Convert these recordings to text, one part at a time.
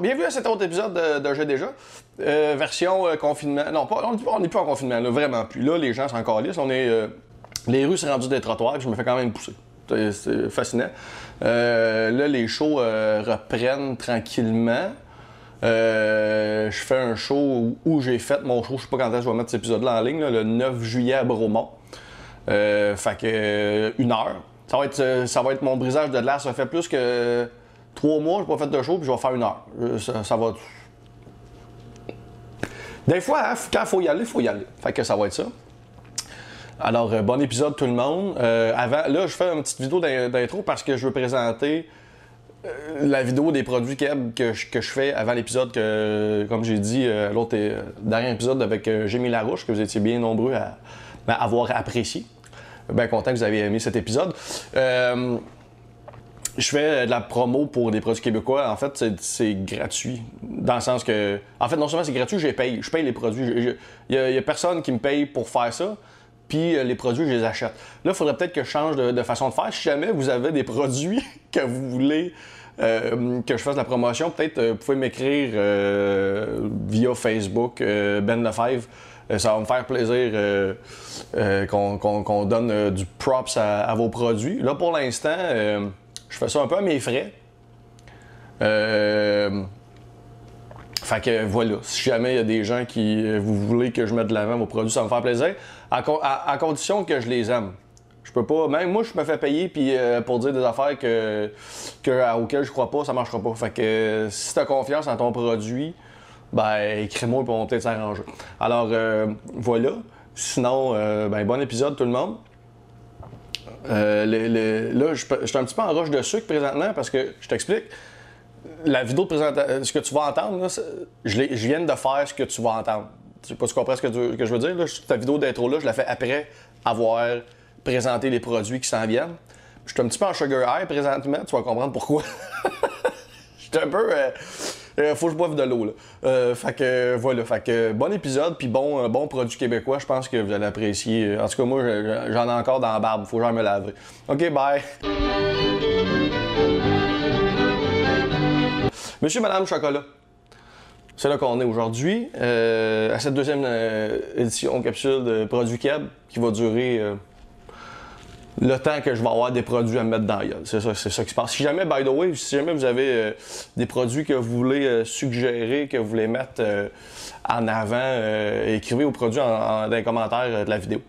Bienvenue à cet autre épisode de, de Jeux déjà. Euh, version euh, confinement. Non, pas, on n'est plus en confinement, là, vraiment plus. Là, les gens sont encore lisses. On est, euh, les rues sont rendues des trottoirs, je me fais quand même pousser. C'est- fascinant. Là, les shows reprennent tranquillement. Je fais un show où, j'ai fait mon show. Je sais pas quand je vais mettre cet épisode-là en ligne, le 9 juillet à Bromont. Fait que une heure. Ça va être, ça va être mon brisage de glace. Ça fait plus que trois mois, j'ai pas fait de show, puis je vais faire une heure. Euh, Ça, va. Des fois, hein, quand il faut y aller, il faut y aller. Fait que ça va être ça. Alors, euh, bon épisode tout le monde. Euh, avant, là, je fais une petite vidéo d'in- d'intro parce que je veux présenter la vidéo des produits que je, que je fais avant l'épisode que, comme j'ai dit, l'autre dernier épisode avec Jémy Larouche, que vous étiez bien nombreux à, à avoir apprécié. Bien content que vous avez aimé cet épisode. Euh, je fais de la promo pour des produits québécois. En fait, c'est- gratuit. Dans le sens que. En fait, non seulement c'est gratuit, je paye. Je paye les produits. Il n'y a, personne qui me paye pour faire ça. Puis euh, les produits, je les achète. Là, il faudrait peut-être que je change de, de façon de faire. Si jamais vous avez des produits que vous voulez euh, que je fasse la promotion, peut-être euh, vous pouvez m'écrire euh, via Facebook, euh, Ben Lefebvre. Euh, ça va me faire plaisir euh, euh, qu'on donne euh, du props à, vos produits. Là, pour l'instant, euh, je fais ça un peu à mes frais. Euh, fait que voilà, si jamais il y a des gens qui euh, vous voulez que je mette de l'avant vos produits, ça me faire plaisir, à, con- à- à condition que je les aime. Je peux pas, même moi je me fais payer puis euh, pour dire des affaires que, que auxquelles je crois pas, ça marchera pas. Fait que si tu as confiance en ton produit, ben écris-moi pour on va peut-être s'arranger. Alors euh, voilà. Sinon, euh, ben bon épisode tout le monde. Euh, là, je je suis un petit peu en roche de sucre présentement parce que je t'explique. La vidéo de présentation, ce que tu vas entendre, là, je, je viens de faire ce que tu vas entendre. Je tu comprends ce que, je veux dire. Ta vidéo d'intro-là, je la fais après avoir présenté les produits qui s'en viennent. Je suis un petit peu en sugar high présentement, tu vas comprendre pourquoi. J'étais un peu. euh, euh, faut que je boive de l'eau. Euh, fait que voilà, fait que bon épisode, puis bon, euh, bon produit québécois, je pense que vous allez apprécier. En tout cas, moi, je- j'en ai encore dans la barbe, faut j'aille me laver. Ok, bye! Monsieur, Madame Chocolat. C'est là qu'on est aujourd'hui, à cette deuxième édition capsule de Produits Keb qui va durer le temps que je vais avoir des produits à me mettre dans la. C'est ça, c'est ça qui se passe. Si jamais, by the way, si jamais vous avez euh, des produits que vous voulez euh, suggérer, que vous voulez mettre euh, en avant, écrivez aux produits dans les commentaires de la vidéo.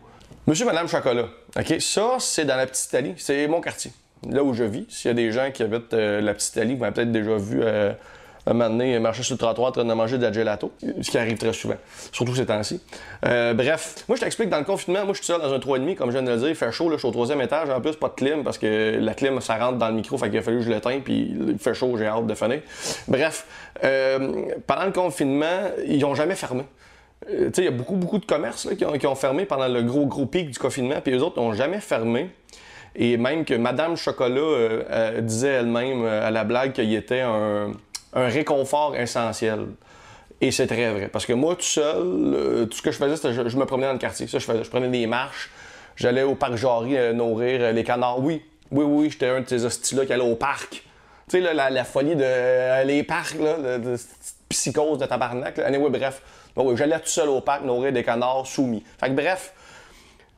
Monsieur, Madame Chocolat. OK, ça, c'est dans la Petite Italie. C'est mon quartier. Là où je vis. S'il y a des gens qui habitent la Petite Italie, vous m'avez peut-être déjà vu un moment donné marcher sur le trottoir en train de manger de la gelato. Ce qui arrive très souvent. Surtout ces temps-ci. Euh, bref, moi, je t'explique, dans le confinement, moi, je suis seul dans un 3,5, comme je viens de le dire. Il fait chaud, là, je suis au troisième étage. En plus, pas de clim parce que la clim, ça rentre dans le micro. Fait qu'il a fallu que je l'éteigne, puis il fait chaud, j'ai hâte de finir. Bref, euh, pendant le confinement, ils n'ont jamais fermé. Euh, tu sais, il y a beaucoup, beaucoup de commerces là, qui, ont, fermé pendant le gros, gros pic du confinement, puis les autres n'ont jamais fermé. Et même que Madame Chocolat euh, disait elle-même à la blague qu'il était un, un réconfort essentiel. Et c'est très vrai. Parce que moi, tout seul, euh, tout ce que je faisais, c'était je, je me promenais dans le quartier. Ça, je, faisais, je prenais des marches. J'allais au parc Jarry euh, nourrir euh, les canards. Oui, oui, oui, j'étais un de ces hosties-là qui allait au parc. Tu sais, la, la folie de euh, les parcs, là, de, de psychose de tabarnak. Là. Anyway, bref. J'allais tout seul au parc nourrir des canards soumis. Fait que bref,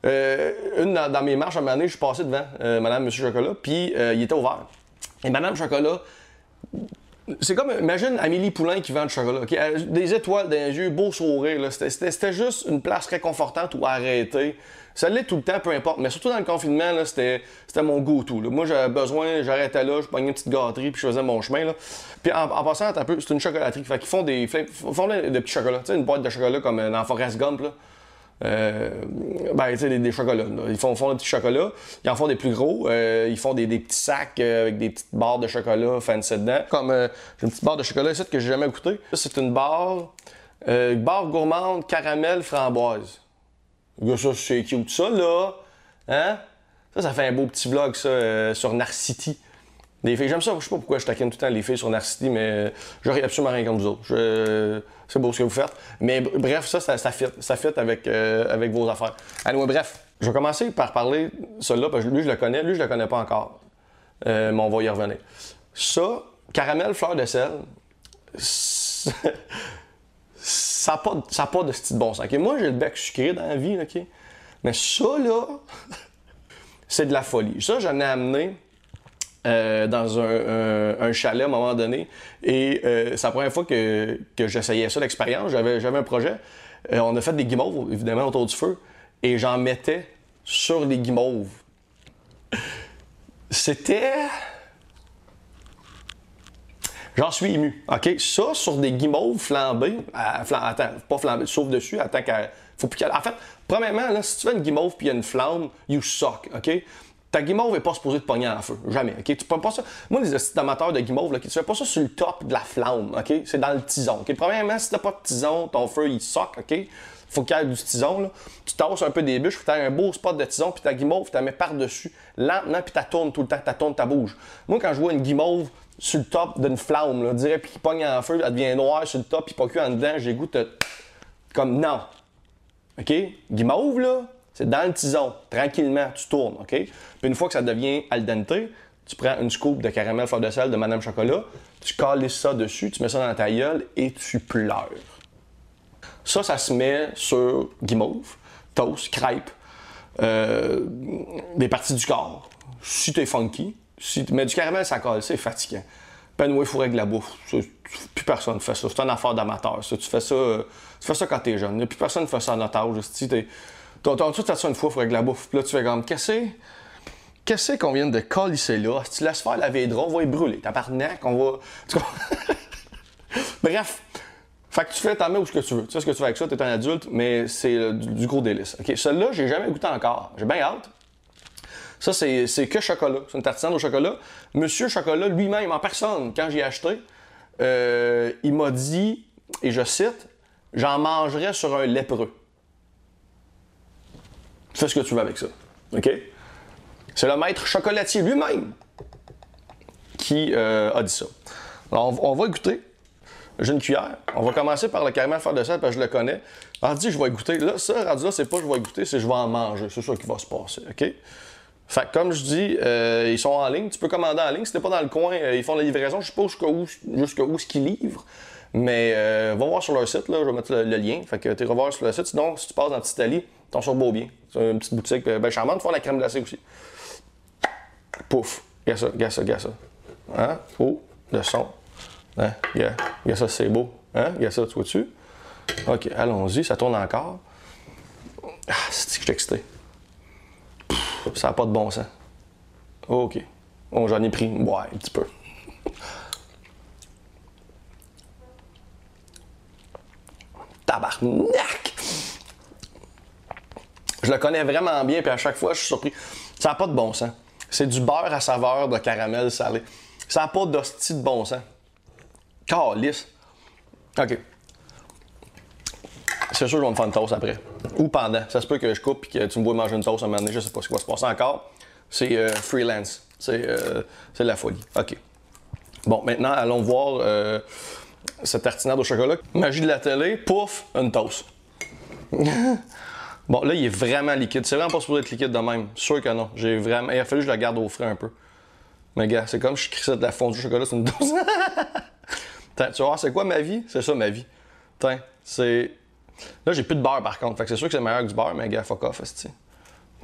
une dans, mes marches, à un moment donné, je suis passé devant euh, Madame Monsieur Chocolat, puis il était ouvert. Et Madame Chocolat, c'est comme, imagine Amélie Poulain qui vend du chocolat. ok? Elle a Des étoiles dans les yeux, beau sourire. C'était- juste une place réconfortante où arrêter. Ça l'est tout le temps, peu importe. Mais surtout dans le confinement, c'était mon go-to. Moi, j'avais besoin, j'arrêtais là, je prenais une petite gâterie, puis je faisais mon chemin. Là. Puis en, en passant, c'est une chocolaterie. Fait qu'ils font des, font des petits chocolats. Tu une boîte de chocolat comme euh, dans Forrest Gump. Là. Euh, ben, tu sais, des, chocolats. Ils font, font des petits chocolats. Ils en font des plus gros. Euh, ils font des, des petits sacs euh, avec des petites barres de chocolat fancy dedans. Comme j'ai une petite barre de chocolat ici que j'ai jamais goûté. Ça, C'est une barre, barre gourmande caramel framboise. Ça, c'est cute. Ça, là, hein? Ça, ça fait un beau petit vlog, ça, sur Narcity. Les filles, j'aime ça, je sais pas pourquoi je taquine tout le temps les filles sur Narcity, mais euh, j'aurais absolument rien contre vous autres. Je- c'est beau ce que vous faites. Mais bref, ça, ça, fit. Euh, avec vos affaires. Allez, bref, je vais commencer par parler de celui-là, parce que lui, je le connais, lui, je le connais pas encore. Euh, mais on va y revenir. Ça, caramel fleur de sel, ça n'a pas, pas de style bon sens. Moi, j'ai le bec sucré dans la vie, OK? Mais ça, là, c'est de la folie. Ça, j'en ai amené euh, dans un, chalet à un moment donné. Et euh, c'est la première fois que, j'essayais ça, l'expérience. J'avais, j'avais un projet. Euh, on a fait des guimauves, évidemment, autour du feu. Et j'en mettais sur les guimauves. C'était. J'en suis ému. OK? Ça, sur des guimauves flambées, attends, pas flambées, sauf dessus, attends qu'elle. Faut plus qu'elle. En fait, premièrement, là, si tu fais une guimauve puis il y a une flamme, you suck, OK? Ta guimauve n'est pas supposée te pogner en feu. Jamais, OK? Tu peux pas ça. Moi, les amateurs de guimauve, là, tu fais pas ça sur le top de la flamme, OK? C'est dans le tison, OK? Premièrement, si t'as pas de tison, ton feu, il suck, OK? Faut qu'il y ait du tison. Tu tasses un peu des bûches, tu as un beau spot de tison, puis ta guimauve, tu la mets par-dessus, lentement, puis tu tournes tout le temps, tu tournes, ta bouge. Moi, quand je vois une guimauve sur le top d'une flamme, là, dirais, puis qui pogne en feu, elle devient noire sur le top, puis pas cuit en dedans, j'ai goût de. Comme non. OK? Guimauve, là, dans le tison. Tranquillement, tu tournes, OK? Puis une fois que ça devient al dente, tu prends une scoop de caramel fleur de sel de Madame Chocolat, tu calisses ça dessus, tu mets ça dans ta gueule et tu pleures. Ça, ça se met sur guimauve, toast, crêpe, euh, des parties du corps. Si t'es funky, si mais du caramel, ça colle, c'est fatigant. Penoué fourré avec la bouffe. plus personne ne fait ça. C'est une affaire d'amateur. Tu fais ça, tu fais ça quand t'es jeune. plus personne ne fait ça en otage. T'as fait ça une fois fourré avec la bouffe. Puis là, tu fais comme, qu'est-ce Qu'est-ce qu'on vient de colisser là? Si tu laisses faire la védra, on va y brûler. Tabarnak, on va. Bref. Fait que tu fais, t'en mets où ce que tu veux. Tu sais ce que tu fais avec ça, t'es un adulte, mais c'est du, gros délice. OK, celui-là, j'ai jamais goûté encore. J'ai bien hâte. Ça, c'est que chocolat. C'est une tartine au chocolat. Monsieur Chocolat lui-même, en personne, quand j'ai acheté, euh, il m'a dit, et je cite, j'en mangerai sur un lépreux. Fais ce que tu veux avec ça. OK? C'est le maître chocolatier lui-même qui euh, a dit ça. Alors, on, va goûter. J'ai une cuillère. On va commencer par le caramel faire de sel parce que je le connais. Alors, je vais goûter. Là, ça, rendu là, c'est pas je vais goûter, c'est je vais en manger. C'est ça qui va se passer. OK? Fait comme je dis, euh, ils sont en ligne. Tu peux commander en ligne. Si t'es pas dans le coin, euh, ils font la livraison. Je sais pas jusqu'où jusqu'où ce qu'ils livrent. Mais euh, va voir sur leur site, là, je vais mettre le, lien. Fait que tu revoir sur le site. Sinon, si tu passes dans Petite Italie, t'en sur Beaubien. C'est une petite boutique ben, charmante. Font la crème glacée aussi. Pouf. Regarde ça, regarde ça, regarde ça. Hein? Oh, le son. Hein? Regarde, regarde ça, c'est beau. Hein? Regarde ça, tu vois-tu? OK, allons-y, ça tourne encore. Ah, c'est que je excité? Ça n'a pas de bon sens. OK. Bon, j'en ai pris. Ouais, un petit peu. Tabarnak! Je le connais vraiment bien, puis à chaque fois, je suis surpris. Ça n'a pas de bon sens. C'est du beurre à saveur de caramel salé. Ça n'a pas d'hostie de bon sens. Calice. OK. C'est sûr que je vais me faire une toast après. Ou pendant. Ça se peut que je coupe et que tu me vois manger une toast un moment donné. Je sais pas ce qui va se passer encore. C'est euh, freelance. Euh, c'est de la folie. OK. Bon, maintenant, allons voir euh, cette tartinade au chocolat. Magie de la télé, pouf, une toast. bon, là, il est vraiment liquide. C'est vraiment pas supposé être liquide de même. Sûr que non. J'ai vraiment... Il a fallu que je la garde au frais un peu. Mais gars, c'est comme je crissais de la fondue au chocolat, c'est une dose. tu vas voir, c'est quoi ma vie? C'est ça ma vie. Tiens, c'est Là, j'ai plus de beurre par contre. Fait que c'est sûr que c'est meilleur que du beurre, mais gars, fuck off, esti.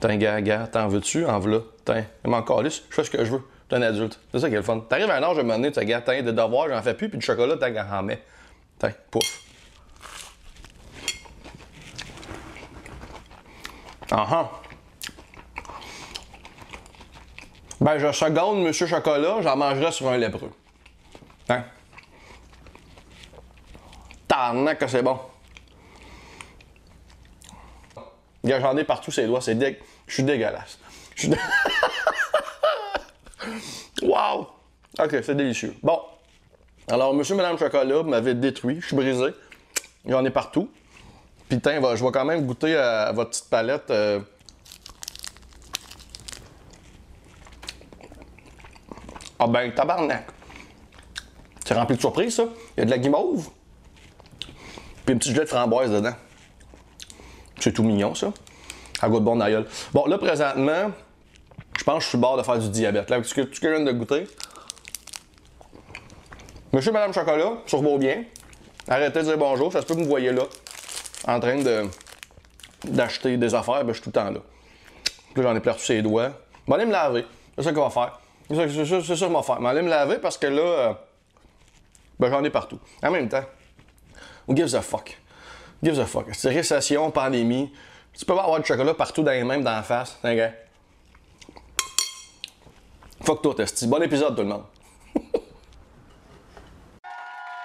Un gars, gars, t'en veux-tu? En veux T'es, il m'en calisse, je fais ce que je veux. T'es un adulte. C'est ça qui est le fun. T'arrives à un âge de un moment donné, tu gars, t'as des devoirs, j'en fais plus, puis du chocolat, t'as en mets. T'es, pouf. Ah. Ben, je seconde Monsieur Chocolat, j'en mangerai sur un lépreux. Hein? Tarnac que c'est bon. J'en ai partout ses doigts, c'est. Je suis dégueulasse. Je suis wow! Ok, c'est délicieux. Bon. Alors, monsieur madame chocolat m'avait détruit, je suis brisé. J'en ai partout. Puis, je vais quand même goûter à, votre petite palette. Euh. Ah ben, tabarnak. C'est rempli de surprises, ça. Il y a de la guimauve. Puis un petit gelée de framboise dedans. C'est tout mignon, ça. À goût de bon d'ailleurs. Bon, là, présentement, je pense que je suis bord de faire du diabète. Là, tu, tu viens de goûter. Monsieur Madame Chocolat, sur vos biens. Arrêtez de dire bonjour, ça se peut que vous me voyez là, en train de d'acheter des affaires, ben je suis tout le temps là. Là, j'en ai sur les doigts. Je vais aller me laver. C'est ça qu'on va faire. C'est ça, qu'on va faire. Je aller me laver parce que là, euh, ben j'en ai partout. En même temps, who gives a fuck? Who gives a fuck? C'est récession, pandémie. Tu peux pas avoir du chocolat partout dans les mêmes, dans la face. Un gars? Fuck toi. Bon épisode, tout le monde.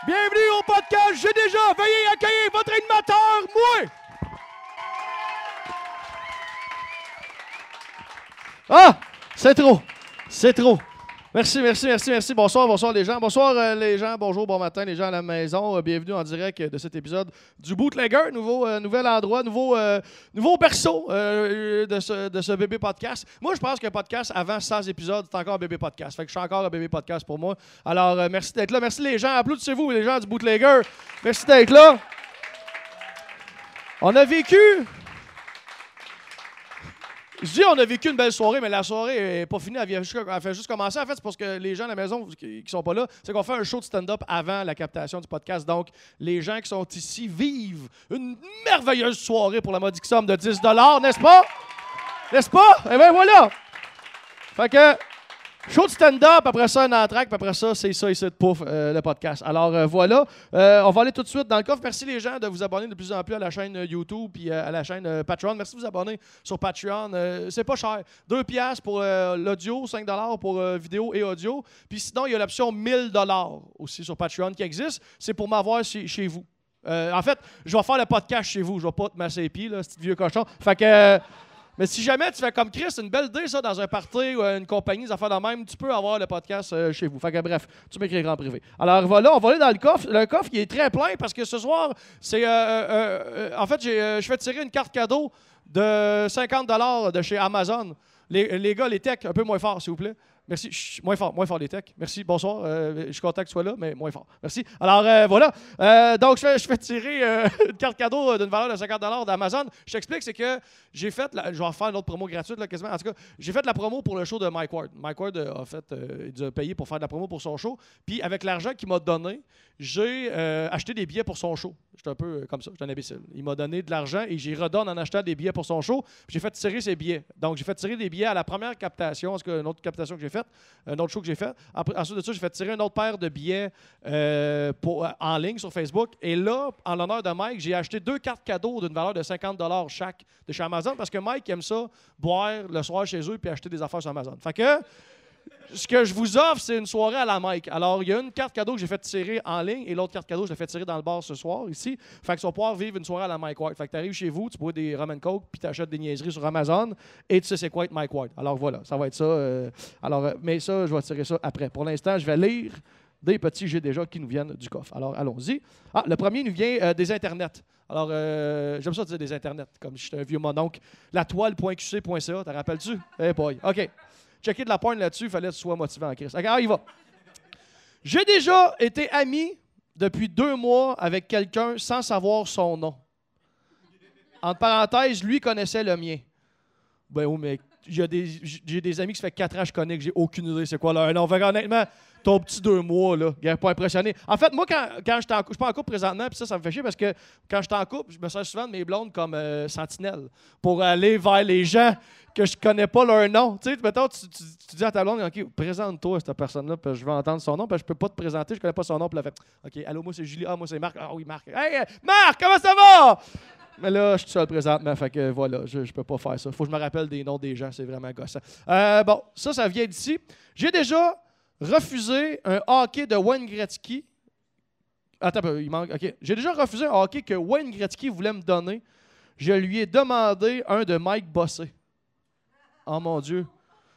Bienvenue au podcast J'ai déjà. Veuillez accueillir votre animateur, moi. Ah, c'est trop. C'est trop. Merci, merci, merci, merci. Bonsoir, bonsoir les gens. Bonsoir euh, les gens. Bonjour, bon matin les gens à la maison. Euh, bienvenue en direct de cet épisode du Bootlegger. Nouveau, euh, nouvel endroit, nouveau, euh, nouveau perso euh, de, ce, de ce bébé podcast. Moi, je pense qu'un podcast avant 100 épisodes, c'est encore un bébé podcast. Fait que je suis encore un bébé podcast pour moi. Alors, euh, merci d'être là. Merci les gens. Applaudissez-vous les gens du Bootlegger. Merci d'être là. On a vécu je dis on a vécu une belle soirée, mais la soirée n'est pas finie. Elle, vient juste, elle fait juste commencer. En fait, c'est parce que les gens à la maison qui, qui sont pas là, c'est qu'on fait un show de stand-up avant la captation du podcast. Donc, les gens qui sont ici vivent une merveilleuse soirée pour la modique somme de 10 n'est-ce pas? N'est-ce pas? Eh bien, voilà! Fait que, show de stand-up, après ça, un entraque, puis après ça, c'est ça ici, pouf, euh, le podcast. Alors, euh, voilà. Euh, on va aller tout de suite dans le coffre. Merci les gens de vous abonner de plus en plus à la chaîne YouTube puis à la chaîne Patreon. Merci de vous abonner sur Patreon. C'est pas cher. 2 piastres pour l'audio, 5 dollars pour vidéo et audio. Puis sinon, il y a l'option 1000 dollars aussi sur Patreon qui existe. C'est pour m'avoir chez, vous. En fait, je vais faire le podcast chez vous. Je vais pas te masser les pieds, là, ce vieux cochon. Fait que... mais si jamais tu fais comme Chris, c'est une belle idée, ça, dans un party ou une compagnie, des affaires de même, tu peux avoir le podcast euh, chez vous. Fait que bref, tu m'écriras en privé. Alors voilà, on va aller dans le coffre. Le coffre, il est très plein parce que ce soir, c'est. euh, euh, euh, en fait, je fais tirer une carte cadeau de 50 de chez Amazon. Les, les gars, les techs, un peu moins fort, s'il vous plaît. Merci. Chut, moins fort, moins fort les techs. Merci, bonsoir. Euh, je suis content que tu sois là, mais moins fort. Merci. Alors euh, voilà. Euh, donc, je fais, tirer une carte cadeau d'une valeur de 50 d'Amazon. Je t'explique, c'est que j'ai fait, la- je vais en faire une autre promo gratuite, là, quasiment. En tout cas, j'ai fait la promo pour le show de Mike Ward. Mike Ward a fait, il a payé pour faire de la promo pour son show. Puis avec l'argent qu'il m'a donné, j'ai acheté des billets pour son show. J'étais un peu comme ça, j'étais un imbécile. Il m'a donné de l'argent et j'y redonne en achetant des billets pour son show. J'ai fait tirer ses billets. Donc j'ai fait tirer des billets à la première captation, en tout cas une autre captation que j'ai faite, un autre show que j'ai fait. Après- ensuite de ça, j'ai fait tirer une autre paire de billets euh, euh, en ligne sur Facebook. Et là, en l'honneur de Mike, j'ai acheté deux cartes cadeaux d'une valeur de 50 chaque de chez Amazon parce que Mike aime ça, boire le soir chez eux puis acheter des affaires sur Amazon. Fait que ce que je vous offre, c'est une soirée à la Mike. Alors, il y a une carte cadeau que j'ai fait tirer en ligne et l'autre carte cadeau, je l'ai fait tirer dans le bar ce soir, ici. Fait que tu vas pouvoir vivre une soirée à la Mike Ward. Fait que tu arrives chez vous, tu bois des rum and coke, puis tu achètes des niaiseries sur Amazon et tu sais c'est quoi être Mike Ward. Alors voilà, ça va être ça. euh, alors, euh, mais ça, je vais tirer ça après. Pour l'instant, je vais lire des petits j'ai déjà qui nous viennent du coffre. Alors, allons-y. Ah, le premier nous vient euh, des internets. Alors, j'aime ça dire des internets, comme si j'étais un vieux mononcle. La toile.qc.ca, t'en rappelles-tu? Eh boy. OK. Checker de la pointe là-dessus, il fallait que tu sois motivé en. OK, alors, il va. J'ai déjà été ami depuis deux mois avec quelqu'un sans savoir son nom. Entre parenthèses, lui connaissait le mien. Ben oui, mais j'ai des, amis qui ça fait quatre ans que je connais que j'ai aucune idée c'est quoi leur nom. Fait honnêtement, ton petit deux mois, là, il pas impressionné. En fait, moi, quand, quand j'étais en je suis pas en couple présentement, puis ça, ça me fait chier parce que quand j'étais en couple, je me sers souvent de mes blondes comme euh, sentinelle pour aller vers les gens que je connais pas leur nom. Tu sais, mettons, tu, tu- dis à ta blonde, OK, présente-toi à cette personne-là, puis je veux entendre son nom, puis je peux pas te présenter, je connais pas son nom, puis elle fait, OK, allô, moi c'est Julie, ah, moi c'est Marc, ah oui, Marc. Hey, euh, Marc, comment ça va? Mais là, je suis seul présentement, fait que voilà, je, je peux pas faire ça. Faut que je me rappelle des noms des gens, c'est vraiment gossant. Euh, bon, ça, ça vient d'ici. J'ai déjà refusé un hockey de Wayne Gretzky. Attends, il manque. OK. J'ai déjà refusé un hockey que Wayne Gretzky voulait me donner. Je lui ai demandé un de Mike Bossé. Oh mon Dieu.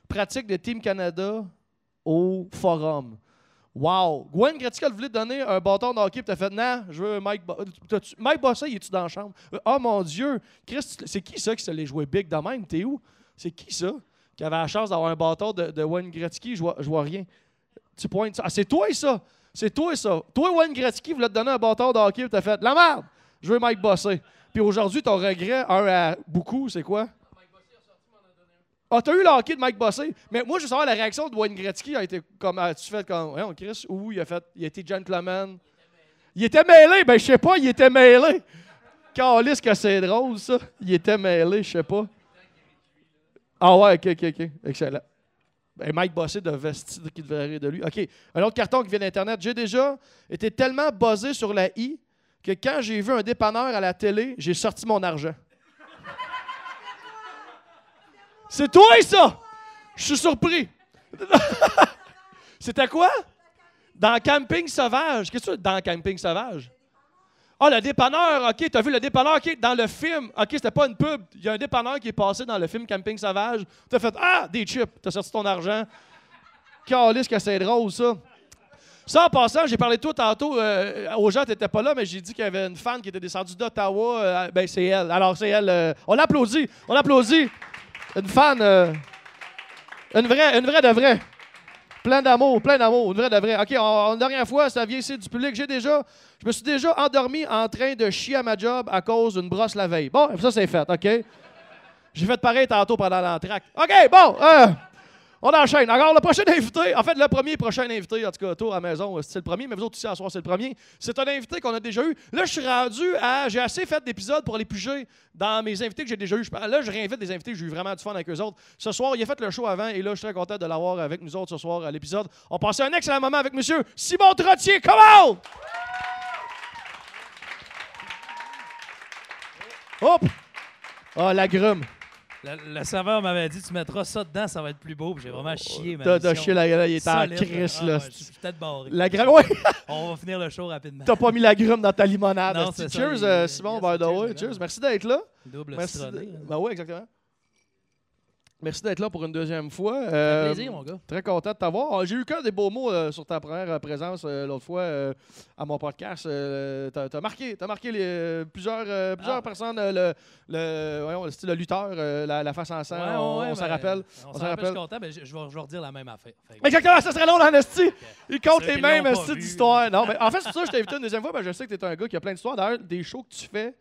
Pratique de Team Canada au Forum. Wow! Gwen Gretzky voulait te donner un bâton de hockey, puis t'as fait non, je veux Mike Bo- t'as-tu- Mike Bossé, il est-tu dans la chambre? Euh, Oh mon Dieu! Chris, c'est qui ça qui se l'est joué big de même? T'es où? C'est qui ça? Qui avait la chance d'avoir un bâton de, de Wayne Gretzky? Je vois, je vois rien. Tu. Ah, c'est toi ça! C'est toi ça! Toi, Wayne Gretzky voulait te donner un bâton de hockey, t'as fait la merde! Je veux Mike Bossé. Puis aujourd'hui, ton regret, un à beaucoup, c'est quoi? Ah, t'as eu le hockey de Mike Bossé. Mais moi, je veux savoir la réaction de Wayne Gretzky a été comme. As-tu fait comme. Ouais, Chris, où il a fait. Il été gentleman? Il était mêlé. Ben, je sais pas, il était mêlé. Calisse que c'est drôle, ça. Il était mêlé, je sais pas. Ah ouais, ok, ok, ok. Excellent. Ben, Mike Bossé de vesti qui devrait rire de lui. OK. Un autre carton qui vient d'Internet. J'ai déjà été tellement buzzé sur la I que quand j'ai vu un dépanneur à la télé, j'ai sorti mon argent. C'est toi, ça! Je suis surpris. C'était quoi? Dans Camping Sauvage. Qu'est-ce que tu Dans Camping Sauvage? Ah, le dépanneur, OK, t'as vu le dépanneur, OK, dans le film, OK, c'était pas une pub. Il y a un dépanneur qui est passé dans le film Camping Sauvage. T'as fait, ah, des chips, t'as sorti ton argent. Calice que c'est drôle, ça. Ça, en passant, j'ai parlé toi tantôt. Euh, aux gens, t'étais pas là, mais j'ai dit qu'il y avait une fan qui était descendue d'Ottawa. Euh, ben, c'est elle. Alors, c'est elle. euh, on l'applaudit. On l'applaudit. Une fan. euh, une vraie, une vraie de vraie. Plein d'amour, plein d'amour, une vraie de vraie. OK, on, dernière fois, ça vient ici du public. J'ai déjà, je me suis déjà endormi en train de chier à ma job à cause d'une brosse la veille. Bon, ça, c'est fait, OK? J'ai fait pareil tantôt pendant l'entracte. OK, bon, euh, on enchaîne. Alors, le prochain invité, en fait, le premier prochain invité, en tout cas, tour à la maison, c'est le premier, mais vous autres ici à soir, c'est le premier. C'est un invité qu'on a déjà eu. Là, je suis rendu à. J'ai assez fait d'épisodes pour les piger dans mes invités que j'ai déjà eu. Là, je réinvite des invités, j'ai eu vraiment du fun avec eux autres. Ce soir, il a fait le show avant, et là, je suis très content de l'avoir avec nous autres ce soir à l'épisode. On passait un excellent moment avec monsieur Simon Trottier. Come on! Hop! Ah, la grume. Le, le serveur m'avait dit tu mettras ça dedans, ça va être plus beau. J'ai vraiment chié. ma T'as t'as chié la gueule, il est en Solide, crise, ah là. ouais, je suis peut-être barré. La grume, ouais! On va finir le show rapidement. T'as pas mis la grume dans ta limonade. Non, esti. c'est ça, Cheers, il- euh, Simon, yes, by the cheers, way. madame. Cheers. Merci d'être là. Double Merci. citronné. de- hein. Ben oui, exactement. Merci d'être là pour une deuxième fois. Euh, plaisir, mon gars. Très content de t'avoir. Ah, J'ai eu que des beaux mots euh, sur ta première euh, présence euh, l'autre fois à mon podcast. T'as, t'as marqué, t'as marqué les, plusieurs, plusieurs Ah. personnes, le, le, voyons, le style lutteur, la, la face en sang. Ouais, on ouais, s'en ben, rappelle. On s'en rappelle, je suis content, mais je, je vais, je vais redire la même affaire. Que- Exactement, ça serait long dans esti. Il compte Ceux les mêmes. Non, mais en fait, c'est pour ça que je t'ai invité une deuxième fois, que je sais que tu es un gars qui a plein d'histoires. D'ailleurs, des shows que tu fais,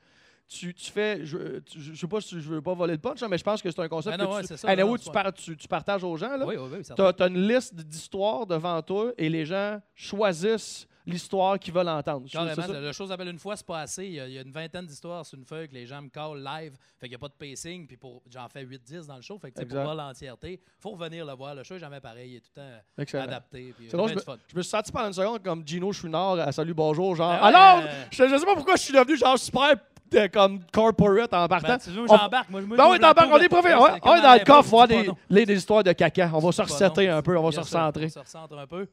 tu, tu fais. Je, tu- je sais pas si je veux pas voler le punch, hein, mais je pense que c'est un concept Ah non, que ouais, tu, ça, Hey, non, tu, par- tu- tu partages aux gens. Là. Oui, oui, oui. Tu as, une liste d'histoires devant toi et les gens choisissent l'histoire qu'ils veulent entendre. Carrément, le show s'appelle une fois, c'est pas assez. Il y, a, il y a une vingtaine d'histoires sur une feuille que les gens me callent live. Fait qu'il n'y a pas de pacing. Puis pour, j'en fais 8-10 dans le show. Fait que pour voir l'entièreté, faut revenir le voir. Le show est jamais pareil. Il est tout le temps Excellent. adapté. Puis bien je fun. Je me suis senti pendant une seconde comme Gino Chouinard à Salut Bonjour, genre. Ah ouais, Alors, euh, je, je sais pas pourquoi je suis devenu genre super euh, comme corporate en partant. Ben, tu veux, On- j'embarque. Moi, moi, Ben oui, t'embarques, on est de- profil. On comme est dans le coffre, voir des, les, des histoires de caca. On va se resetter un peu, on va se recentrer. On se recentre un peu.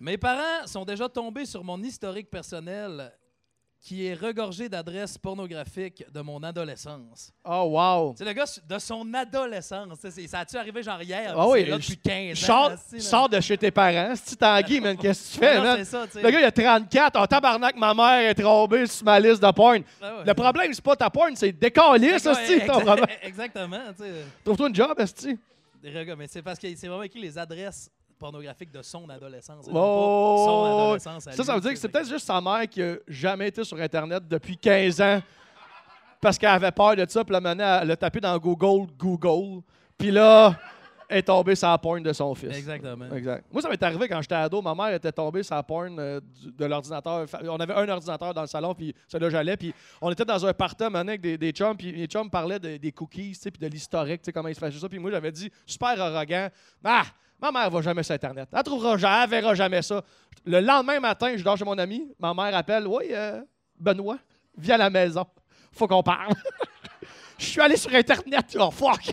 Mes parents sont déjà tombés sur mon historique personnel qui est regorgé d'adresses pornographiques de mon adolescence. Oh, wow. C'est le gars de son adolescence. tu Ça a-tu arrivé genre hier? Ah oui, là depuis 15 ans. Sors, de chez tes parents. Si Tanguy, man, qu'est-ce que tu fais, non, ça, tu. Le gars, il a 34. Oh, tabarnak, ma mère est tombée sur ma liste de porn. Ah ouais. Le problème, c'est pas ta porn, c'est décalé, ça, c'est ton problème? Exactement. tu. Trouve-toi une job, esti. Mais c'est parce que c'est vraiment écrit les adresses pornographiques de son adolescence. Oh, son adolescence. à Ça, ça veut dire que c'est peut-être juste sa mère qui a jamais été sur Internet depuis 15 ans parce qu'elle avait peur de ça, puis elle a tapé dans Google, Google, puis là, elle est tombée sur la porn de son fils. Exactement. Exact. Moi, ça m'est arrivé quand j'étais ado. Ma mère était tombée sur la porn euh, du- de l'ordinateur. Fa- On avait un ordinateur dans le salon, puis c'est là j'allais. Puis on était dans un maintenant avec des, des chums, puis les chums parlaient de- des cookies, tu sais, puis de l'historique, tu sais, comment ils se faisaient ça. Puis moi, j'avais dit, super arrogant, ah, ma mère va jamais sur Internet. Elle trouvera jamais, elle verra jamais ça. Le lendemain matin, je dors chez mon ami. Ma mère appelle, oui, euh, Benoît, viens à la maison. Faut qu'on parle. Je suis allé sur Internet. Oh, fuck.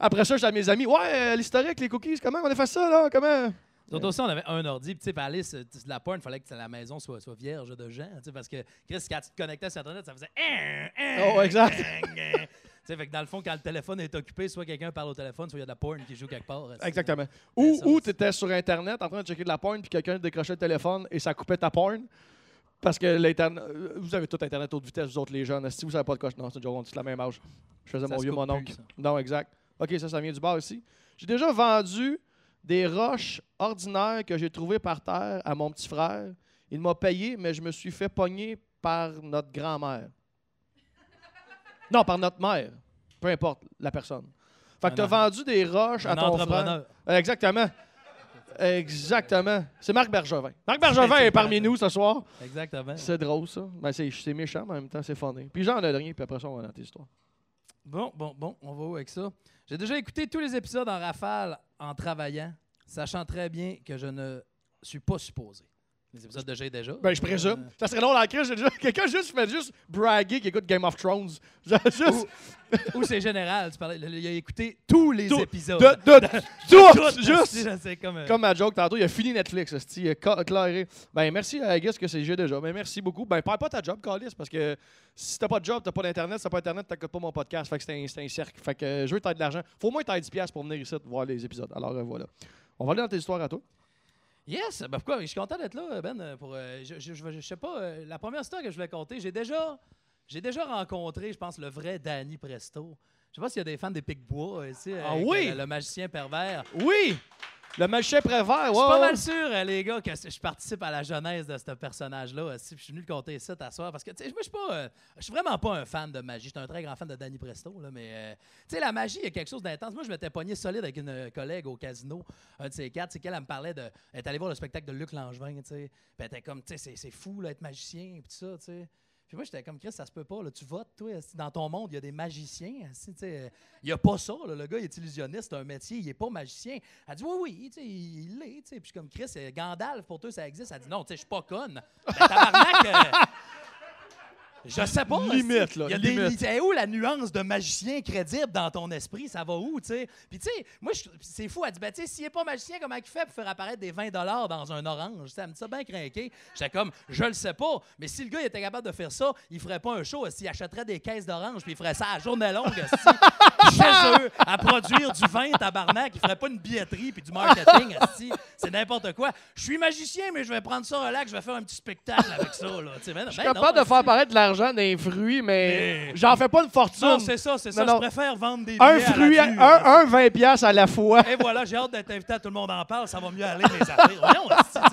Après ça, j'ai à mes amis. Ouais, euh, l'historique, les cookies, comment on a fait ça, là? Comment? Surtout aussi, on avait un ordi. Puis, tu sais, aller sur sur la porn, il fallait que la maison soit, soit vierge de gens. tu sais, Parce que, Chris, quand tu te connectais sur Internet, ça faisait. hein, hein, Oh, exact. hein, hein. Tu sais, fait que dans le fond, quand le téléphone est occupé, soit quelqu'un parle au téléphone, soit il y a de la porn qui joue quelque part. Exactement. Ou, tu étais sur Internet en train de checker de la porn, puis quelqu'un décrochait le téléphone et ça coupait ta porn. Parce que l'Internet. euh, Vous avez tout Internet haute vitesse, vous autres, les jeunes. Si vous savez pas de quoi. Non, c'est on est la même âge. Je faisais Ça mon vieux, mon oncle. Non, exact. OK, ça, ça vient du bar ici. J'ai déjà vendu des roches ordinaires que j'ai trouvées par terre à mon petit frère. Il m'a payé, mais je me suis fait pogner par notre grand-mère. Non, par notre mère. Peu importe la personne. Fait que t'as Un vendu des roches à ton frère. entrepreneur. Euh, Exactement. Exactement. C'est Marc Bergevin. Marc Bergevin est parmi nous ce soir. Exactement. C'est drôle, ça. Ben, c'est méchant, mais en même temps, c'est funny. Puis j'en ai rien, puis après ça, on va dans tes histoires. Bon, bon, bon, on va où avec ça? J'ai déjà écouté tous les épisodes en rafale en travaillant, sachant très bien que je ne suis pas supposé. Les épisodes de J'ai déjà. Ben, je présume. Ça serait long dans la crise. déjà- Quelqu'un juste fait juste braguer qui écoute Game of Thrones. Juste. Ou c'est général, tu parlais, il a écouté tous les Tout. épisodes. De, de, tout! Juste! Comme... euh, Comme ma joke tantôt, il a fini Netflix, esti, il a ca- clairé. Ben merci à Guess que c'est j'ai déjà. Ben merci beaucoup. Ben perds pas ta job, Calis, parce que si t'as pas de job, t'as pas d'internet, si t'as pas d'internet, t'écoutes pas mon podcast. Fait que c'est un, un cercle. Fait que euh, je veux t'aies de l'argent. Faut au moins t'aies 10$ piastres pour venir ici voir les épisodes. Alors euh, voilà. On va aller dans tes histoires à toi. Yes! Ben pourquoi? Je suis content d'être là, Ben. Pour, euh, je, je, je- je sais pas, euh, la première histoire que je voulais compter, j'ai déjà, j'ai déjà rencontré, je pense, le vrai Danny Presto. Je sais pas s'il y a des fans des Pic-Bois euh, ici. Ah oui? le magicien pervers. Oui! Le magicien prévert, Je ouais. suis pas mal sûr, euh, les gars, que je participe à la genèse de ce personnage-là. si, puis Je suis venu le compter ça t'asseoir parce que, tu sais, moi, je suis pas, euh, je suis vraiment pas un fan de magie. Je suis un très grand fan de Danny Presto, là, mais, euh, tu sais, la magie, il y a quelque chose d'intense. Moi, je m'étais pogné solide avec une collègue au casino, un de ces quatre, c'est qu'elle elle me parlait de, elle est allée voir le spectacle de Luc Langevin, tu sais, puis elle était comme, tu sais, c'est- c'est fou, là, être magicien, puis tout ça, tu sais. Puis moi, j'étais comme, Chris, ça se peut pas, là, tu votes, toi, dans ton monde, il y a des magiciens, il y a pas ça, le gars, il est illusionniste, c'est un métier, il est pas magicien. Elle dit, oui, oui, il l'est. Puis je suis comme, Chris, Gandalf, pour toi, ça existe. Elle dit, non, je suis pas conne. Ben, euh, je sais pas. Limite, là, Il y a limite. où la nuance de magicien crédible dans ton esprit? Ça va où, tu sais? Puis, tu sais, moi, je- c'est fou. Elle dit, ben, tu sais, s'il est pas magicien, comment il fait pour faire apparaître des 20 dans un orange? Ça me dit ça bien craqué. J'étais comme, je le sais pas. Mais si le gars il était capable de faire ça, il ferait pas un show. S'il achèterait des caisses d'orange, puis il ferait ça à journée longue, chez eux, à produire du vin, tabarnak. Il ferait pas une billetterie puis du marketing. C'est n'importe quoi. Je suis magicien, mais je vais prendre ça relax. Je vais faire un petit spectacle avec ça, là. Tu sais, ben, Je suis ben non, de faire apparaître de l'argent dans les fruits, mais, Mais- j'en fais pas une fortune. Non, c'est ça, c'est ça. Non, non. Je préfère vendre des un billets à la fruit, un, un 20 piastres à la fois. Et voilà, j'ai hâte d'être invité à Tout le monde en parle. Ça va mieux aller, mes affaires. Voyons,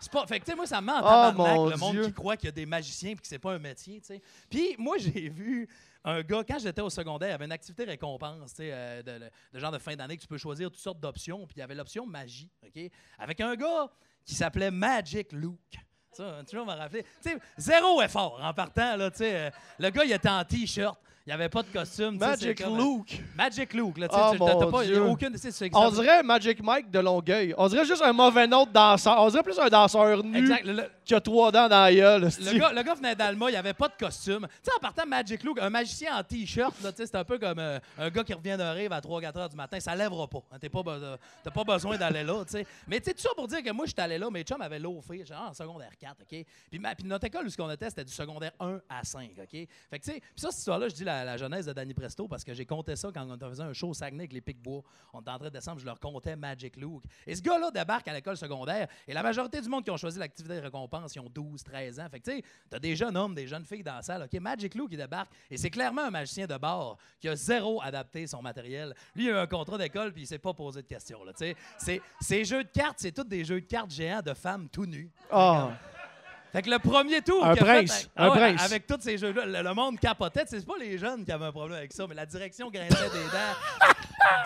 c'est pas... Fait que, tu sais, moi, ça me met en Oh, tabarnak, le monde Dieu. qui croit qu'il y a des magiciens et que c'est pas un métier, tu sais. Puis, moi, j'ai vu un gars, quand j'étais au secondaire, il y avait une activité récompense, tu sais, euh, de, de genre de fin d'année que tu peux choisir toutes sortes d'options. Puis, il y avait l'option magie, OK? Avec un gars qui s'appelait Magic Luke. Ça, hein, toujours me rappeler. Tu sais, zéro effort en partant, là, tu sais. euh, le gars, il était en T-shirt. Il n'y avait pas de costume. Magic comme, euh, Luke. Magic Luke, là, tu sais. Oh, pas, il y a Dieu. aucune. On dirait Magic Mike de Longueuil. On dirait juste un mauvais nom de danseur. On dirait plus un danseur nu Exact. Le, le- qui a trois dents dans la gueule. le gars, le gars venait d'Alma, il n'y avait pas de costume. Tu sais, en partant Magic Luke, un magicien en T-shirt, c'est un peu comme euh, un gars qui revient d'un rêve à 3-4 heures du matin. Ça lèvera pas. Hein, pas, be- t'as pas besoin d'aller là, tu sais. Mais tu sais, tout ça pour dire que moi, j'étais allé là, mes chums avaient l'offert, genre en secondaire 4, OK? Puis, ma- puis notre école, où ce qu'on était, c'était du secondaire 1 à 5, OK? Fait que, tu sais, puis ça, cette histoire-là, je dis la, la jeunesse de Danny Presto parce que j'ai compté ça quand on faisait un show au Saguenay avec les Pic-Bois. On était en train de descendre, je leur comptais Magic Luke. Et ce gars-là débarque à l'école secondaire et la majorité du monde qui ont choisi l'activité de récompense, ils ont 12, 13 ans. Fait que, tu sais, t'as des jeunes hommes, des jeunes filles dans la salle, OK? Magic Luke, il débarque et c'est clairement un magicien de bar qui a zéro adapté son matériel. Lui, il a eu un contrat d'école puis il s'est pas posé de questions, là, tu sais. Ces jeux de cartes, c'est tous des jeux de cartes géants de femmes tout nues. Ah. Fait que le premier tour Un prince, fait, un ouais, prince. avec tous ces jeux-là, le, le monde capotait. C'est pas les jeunes qui avaient un problème avec ça, mais la direction grinçait des dents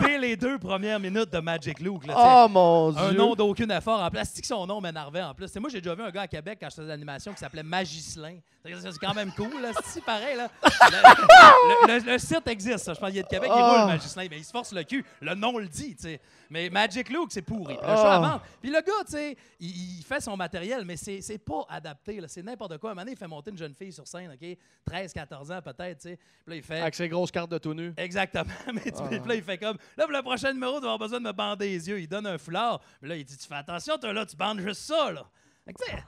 dès les deux premières minutes de Magic Luke. là. Oh mon dieu. Un nom d'aucun effort en plastique, son nom m'énervait en plus. Moi, j'ai déjà vu un gars à Québec quand je faisais l'animation qui s'appelait Magislin. C'est quand même cool, là. C'est pareil, là. Le, le- le- le site existe, ça. Je pense qu'il est de Québec, il Ah. roule Magislin, mais il se force le cul. Le nom le dit, tu sais. Mais Magic Luke, c'est pourri. Puis le avance. Puis le gars, il, il fait son matériel, mais c'est pas adapté. C'est n'importe quoi. Un moment donné, il fait monter une jeune fille sur scène, OK? 13, 14 ans peut-être. Puis là, il fait. Avec ses grosses cartes de tout nu. Exactement. Mais tu Ah. puis là, il fait comme. Là, pour le prochain numéro, tu vas avoir besoin de me bander les yeux. Il donne un foulard. Mais là, il dit Tu fais attention, toi, là, tu bandes juste ça, là. Fait que, tu sais,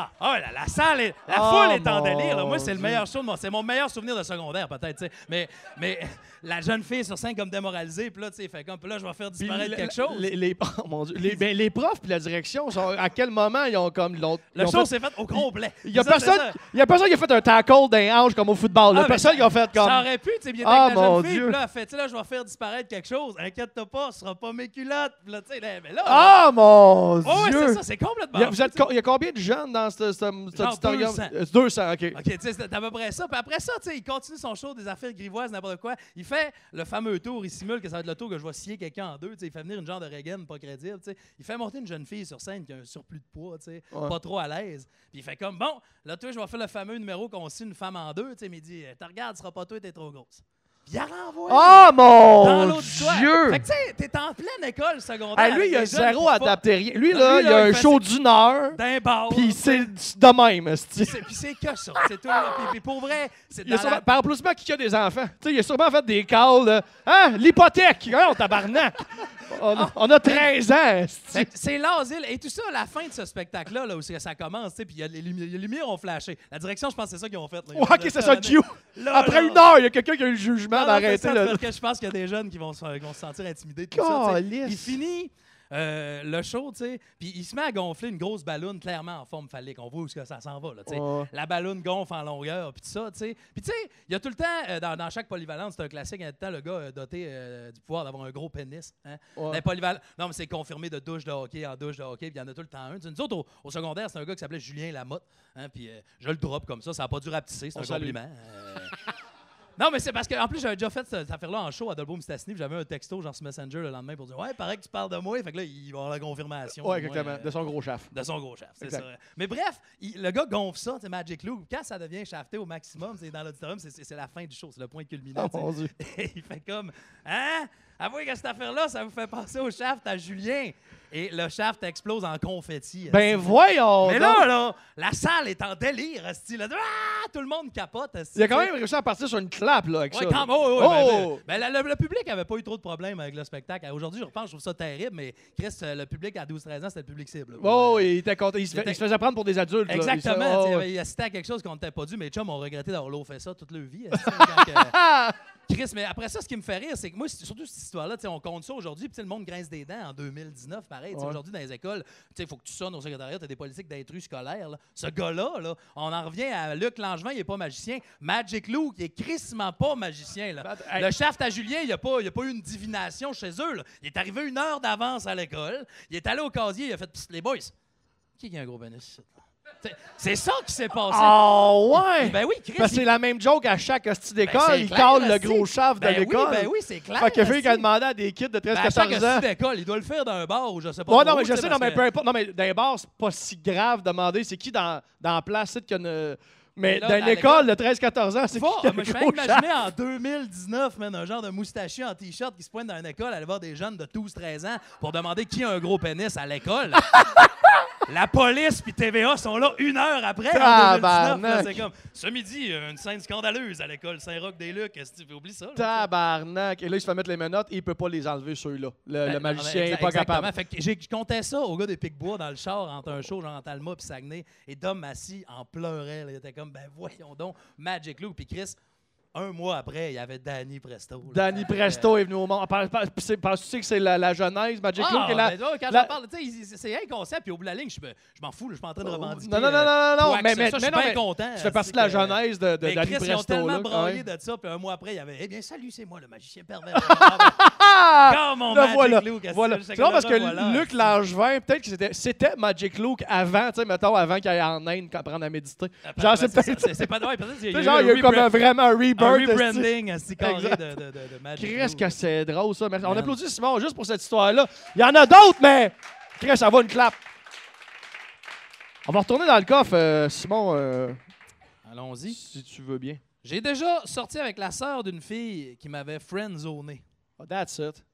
Ah, ah, la, la salle, est, la Oh, foule est en délire. là. Moi, c'est le Dieu. meilleur show de mon. C'est mon meilleur souvenir de secondaire, peut-être. Mais, mais la jeune fille sur scène comme démoralisée, puis là, tu sais, fait comme. Puis là, je vais faire disparaître quelque chose. Les, les- oh, mon Dieu. Les, ben, les profs puis la direction, sont, à quel moment ils ont comme l'autre. le show s'est fait au complet. Il y a Ça, personne, y a personne qui a fait un tackle d'un hanche comme au football. Ah, personne qui a fait comme. Ça aurait pu, tu sais, bien Ah, avec la mon jeune fille, Dieu. puis là, elle fait, tu sais, là, je vais faire disparaître quelque chose. Inquiète-toi pas, ce sera pas mes culottes. Puis là, tu sais, là, mais là. Ah mon Oh, ouais, Dieu. c'est ça, c'est complètement. Il y a, vous fou, êtes tu sais. co- il y a combien de jeunes dans dans ce ce- ce Genre auditorium? 200. Euh, 200, OK. OK, tu sais, c'est à peu près ça. Puis après ça, tu sais, il continue son show des affaires grivoises, n'importe quoi. Il fait le fameux tour, il simule que ça va être le tour que je vais scier quelqu'un en deux. Tu sais, il fait venir une genre de Reagan pas crédible. tu sais. Il fait monter une jeune fille sur scène qui a un surplus de poids, tu sais, Ouais. pas trop à l'aise. Puis il fait comme, bon, là, toi, je vais faire le fameux numéro qu'on scie une femme en deux. Tu sais, mais il dit, te regarde, ce sera pas toi, t'es trop grosse. Il la renvoie. Oh mon dans. Dieu! Fait que tu sais, t'es en pleine école secondaire. Ah, lui, il a des jeunes zéro adapté. Lui, Non, là, lui, il là, a un il show d'une heure, D'un bar. puis c'est de même, Puis c'est- puis c'est que ça. C'est tout. Puis, pour vrai, c'est Il a dans sûrement, la- par applaudissement qui a des enfants. Tu sais, il a sûrement fait des calls. de, Hein? L'hypothèque! Hein, tabarnak! On a, on a 13 ans, esti. Fait que C'est l'asile. Et tout ça, à la fin de ce spectacle-là, là, où ça commence, puis il y a les, lumi- les lumières ont flashé. La direction, je pense que c'est ça qu'ils ont fait. là. Ouais, ok, c'est ça, Q. Après là. une heure, il y a quelqu'un qui a eu le jugement non, d'arrêter. Parce que je pense qu'il y a des jeunes qui vont se, qui vont se sentir intimidés. Tout ça, il finit euh, le show, tu sais, puis il se met à gonfler une grosse ballonne clairement en forme phallique. On voit où ça s'en va, là, tu sais. La ballonne gonfle en longueur, puis tout ça, tu sais. Puis tu sais, il y a tout le temps, euh, dans, dans chaque polyvalence, c'est un classique, il y a tout le temps le gars euh, doté du pouvoir d'avoir un gros pénis. Hein? Non, mais c'est confirmé de douche de hockey en douche de hockey, puis il y en a tout le temps un. Tu sais, nous autres, au, au secondaire, c'est un gars qui s'appelait Julien Lamotte, hein, puis je le drop comme ça, ça n'a pas dû rapetisser, c'est un salue. compliment. Non, mais c'est parce que en plus, j'avais déjà fait cette affaire-là en show à Dolbeau Mistassini, puis j'avais un texto, genre sur Messenger le lendemain pour dire Ouais, paraît que tu parles de moi. Fait que là, il va avoir la confirmation. Ouais, exactement. euh, De son gros chef. de son gros chef, c'est ça. Mais bref, il- le gars gonfle ça, c'est Magic Lou. Quand ça devient shafté au maximum, c'est dans l'auditorium, c'est- la fin du show, c'est le point culminant. Oh mon Dieu. Il fait comme Hein? Avouez que cette affaire-là, ça vous fait penser au shaft à Julien. Et le shaft explose en confetti. Ben voyons! Mais là, là, la salle est en délire, là. Ah! Tout le monde capote. Il a quand même réussi à partir sur une clap là, avec Ouais, ça. quand ouais, ouais, Oh! ben, ben, le, le- le public avait pas eu trop de problèmes avec le spectacle. Aujourd'hui, je repense, je trouve ça terrible, mais Chris, euh, le public à 12-13 ans, c'était le public cible. là. Oh, il était content. Il se, Il fait- était- il se faisait prendre pour des adultes. là. Il se- Exactement. oh, ouais. Il assistait à quelque chose qu'on n'était pas dû. Mes chums ont regretté d'avoir l'eau fait ça toute leur vie. quand! Chris, mais après ça, ce qui me fait rire, c'est que moi, surtout cette histoire-là, on compte ça aujourd'hui, puis le monde grince des dents en 2019, pareil. Ouais. Aujourd'hui, dans les écoles, il faut que tu sonnes au secrétariat, tu as des politiques d'intrus scolaires. là. Ce gars-là, là, on en revient à Luc Langevin, il n'est pas magicien. Magic Lou, qui est crissement pas magicien. Là. Hey. Le shaft à Julien, il n'y a, pas- y a pas eu une divination chez eux. là. Il est arrivé une heure d'avance à l'école, il est allé au casier, il a fait les boys. Qui a un gros pénis? C'est- ça qui s'est passé. Oh, ouais! Ben oui, Chris. Parce que il- c'est la même joke à chaque hostie ben, d'école. c'est il cale le gros de Ben oui, l'école. ben oui, c'est clair. Fait que fait esti. qu'elle demandait à des kids de Ben, à chaque 13-14 ans. d'école, il doit le faire dans un bar ou je sais pas. Ouais, non, mais je sais, non, mais peu importe. Non, mais dans les bars, c'est pas si grave de demander c'est qui dans, dans la place, c'est qu'il y a une. Mais là, dans l'école de 13-14 ans, c'est qui a je me gros imaginer shaft? en 2019, man, un genre de moustachu en t-shirt qui se pointe dans une école, aller voir des jeunes de 12-13 ans pour demander qui a un gros pénis à l'école. La police puis TVA sont là une heure après, en 2019. là, Tabarnak. C'est comme, ce midi, une scène scandaleuse à l'école Saint-Roch-des-Lucs. Est-ce que tu oublies ça? là, Tabarnak. Et là, il se fait mettre les menottes et il peut pas les enlever, ceux-là. Le, Ben, le magicien n'est pas exactement. capable. Fait que j'ai- je comptais ça au gars des Picbois dans le char entre un show, genre en Talma puis Saguenay. Et Dom Massy en pleurait. là. Il était comme, ben voyons donc, Magic Lou. Puis Chris, un mois après, il y avait Danny Presto. là. Danny Presto est venu au monde. Penses-tu que c'est la, la genèse, Magic Ah, Lou, qui est la. ben, ouais, quand la- j'en parle, tu sais, il- c'est c'est inconscient. Puis au bout de la ligne, je, me- je m'en fous, là, je suis pas en train de revendiquer. Non, non, non, euh, non, non, quoi mais, mais, mais je non, suis mais content. tu fais partie de la que- genèse de, de Mais Danny Chris, ils ont Presto. tellement là, braillé de ça, puis un mois après, il y avait Eh bien, salut, c'est moi le magicien pervers. Ah! Comme mon Là, Magic voilà. Qu'est-ce voilà. que c'est drôle parce que voilà. Luc Langevin, peut-être que c'était, c'était Magic Luke avant, tu sais, mettons, avant qu'il aille en Inde apprendre à méditer. Genre, c'est peut-être. c'est- pas ouais, peut-être qu'il y a genre, il y a eu comme un, vraiment un un rebirth. esti. rebranding à carré de, de, de, de Magic Chris, Lou. que c'est drôle, ça. Merci. On Man. applaudit Simon juste pour cette histoire-là. Il y en a d'autres, mais. Chris, ça va une clap. On va retourner dans le coffre, euh, Simon, euh, Allons-y. si tu veux bien. J'ai déjà sorti avec la sœur d'une fille qui m'avait friendzoné. Oh, that's it.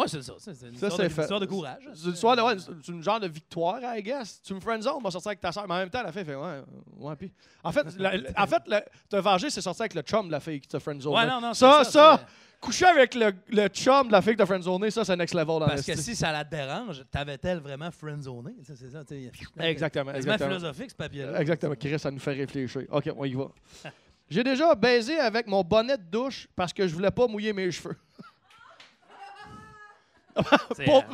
Ouais, c'est ça. C'est une, Ça, histoire c'est de, une histoire de courage. C'est une, histoire de- ouais, c'est une genre de victoire, I guess. Tu me friendzone, on va sortir avec ta soeur. Mais en même temps, la fille fait Ouais, ouais, puis. En fait, la- en fait le- te venger, c'est sortir avec le chum de la fille qui t'a friendzone. Ouais, non, non, ça, ça, coucher avec le, le chum de la fille que t'as friendzoné, ça, c'est next level dans Parce que si ça la dérange, t'avais-elle vraiment friendzoné? C'est ça. Exactement, C'est philosophique, ce papier-là. Exactement, Chris, ça nous fait réfléchir. OK, on y va. J'ai déjà baisé avec mon bonnet de douche parce que je voulais pas mouiller mes cheveux. Euh,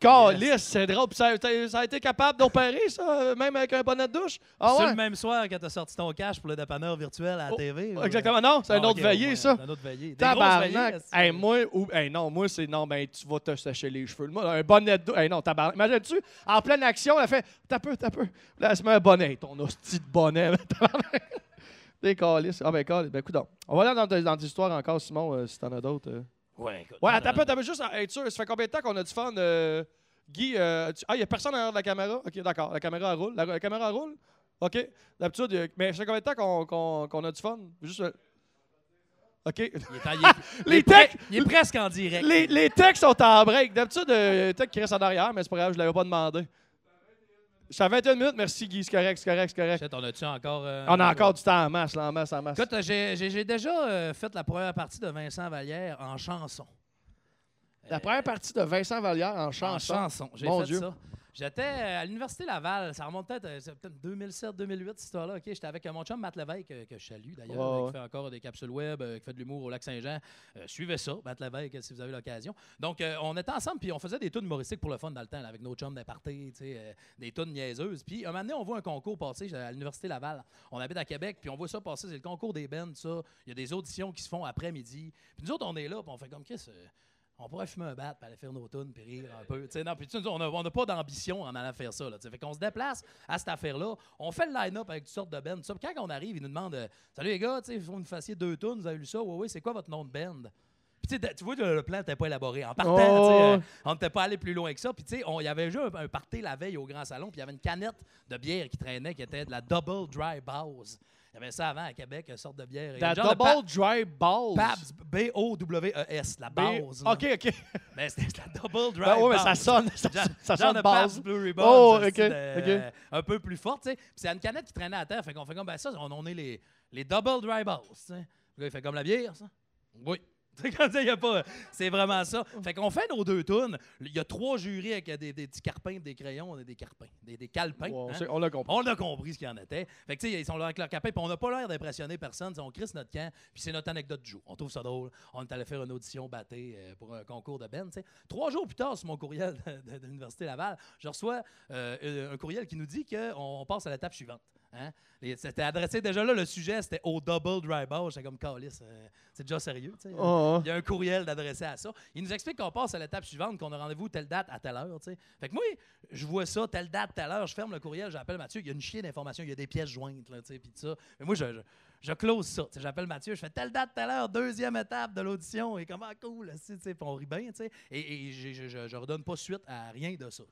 Calice, c'est drôle. Puis ça, a été capable d'opérer, ça, euh, même avec un bonnet de douche? Ah C'est ouais? le même soir que t'as sorti ton cash pour le dépanneur virtuel à la Oh, TV. ou- Exactement, non, c'est Ah, un autre ok, veillé, ouais, ça. Un autre veillé. Des grosses veillées, Tabarnak. est-ce que- Hey, moi, ou, hey, non, moi, c'est non, ben, tu vas te sécher les cheveux. Moi, un bonnet de douche. Hey, non, tabarnak. Imagine-tu, en pleine action, elle fait T'as peu, t'as peu. Là, elle se met un bonnet. Ton hostie de bonnet, tabarnak. Des calices. Ah, ben, calice. Ben, écoute, donc. On va aller dans, tes- dans tes histoires encore, Simon, euh, si t'en as d'autres. euh. Ouais, écoute, Ouais, peu, t'avais juste à être sûr. Ça fait combien de temps qu'on a du fun? euh, Guy, euh, tu- ah, il n'y a personne derrière la caméra? OK, d'accord. La caméra elle roule. La, la caméra elle roule? OK. D'habitude, il a- mais ça fait combien de temps qu'on a du fun? Juste. euh, OK. Il est, en- il est- Les il techs- Il est presque en direct. Les, les textes sont en break. D'habitude, euh, les textes qui restent en arrière, mais c'est pas grave, je l'avais pas demandé. Je suis à 21 minutes, merci Guy, c'est correct, c'est correct, c'est correct. Shit, on a-tu encore. euh, On a encore du temps en masse, là, en masse, en masse. Écoute, j'ai déjà euh, fait la première partie de Vincent Vallière en chanson. La première partie de Vincent Vallière en En chanson. chanson. J'ai fait Dieu. ça. J'étais euh, à l'Université Laval, ça remonte peut-être euh, c'est peut-être 2007-2008 cette histoire-là. ok? J'étais avec euh, mon chum Matt Lévesque, euh, que je salue d'ailleurs, euh, qui fait encore des capsules web, euh, qui fait de l'humour au lac Saint-Jean. Euh, suivez ça, Matt Lévesque, si vous avez l'occasion. Donc, euh, on était ensemble, puis on faisait des tunes humoristiques pour le fun dans le temps, là, avec nos chums des parties, euh, des tunes niaiseuses. Puis, un moment donné, on voit un concours passer à l'Université Laval. On habite à Québec, puis on voit ça passer, c'est le concours des bands, ça. Il y a des auditions qui se font après-midi. Puis nous autres, on est là, puis on fait comme Chris. On pourrait fumer un bat, puis aller faire nos tunes, puis rire un peu. Non, on n'a pas d'ambition en allant faire ça. Là, fait qu'on se déplace à cette affaire-là. On fait le line-up avec toutes sortes de bands. Puis quand on arrive, ils nous demandent euh, Salut les gars, il faut que vous fassiez deux tunes, vous avez lu ça? Oui, oui, c'est quoi votre nom de band? Puis tu vois, le plan n'était pas élaboré. En partant, Oh. euh, on n'était pas allé plus loin que ça. Puis tu sais, on- il y avait déjà un, un party la veille au Grand Salon, puis il y avait une canette de bière qui traînait, qui était de la Double Dry Bowes. Il y avait ça avant à Québec, une sorte de bière. La Double Dry Balls. B-O-W-E-S, la base. OK, OK. Mais c'était la double dry. Ben ouais, mais ça sonne, ça, Genre- ça genre sonne de base. Blue Ribbon. Oh, ça, ok, c'est. Un peu plus forte, tu sais. Puis c'est une canette qui traînait à terre. Fait qu'on fait comme, ben ça, on, on est les, les double dry balls, tu sais. Le gars, il fait comme la bière, ça? Oui. C'est vraiment ça. Fait qu'on fait nos deux tunes. Il y a trois jurys avec des, des petits carpins, des crayons, des carpins, des, des calepins. Hein. on l'a compris. On a compris ce qu'il y en était. Fait que, tu sais, ils sont là avec leur capin, puis on n'a pas l'air d'impressionner personne. T'sais, on crisse notre camp, puis c'est notre anecdote du jour. On trouve ça drôle. On est allé faire une audition battée euh, pour un concours de Ben. t'sais. Trois jours plus tard, sur mon courriel de, de- de l'Université Laval, je reçois euh, un courriel qui nous dit qu'on passe à l'étape suivante. Hein? C'était adressé déjà là, le sujet, c'était au double dry bar. J'étais comme calice. euh, c'est déjà sérieux. tu sais. Oh, oh. Il y a un courriel d'adressé à ça. Il nous explique qu'on passe à l'étape suivante, qu'on a rendez-vous telle date à telle heure. tu sais. Fait que moi, je vois ça, telle date, telle heure, je ferme le courriel, j'appelle Mathieu, il y a une chier d'informations, il y a des pièces jointes, là, tu sais, puis tout ça. Mais moi, je, je, je close ça. J'appelle Mathieu, je fais telle date, telle heure, deuxième étape de l'audition, et comment cool, tu sais, on rit bien, tu sais. Et, je, je, redonne pas suite à rien de ça.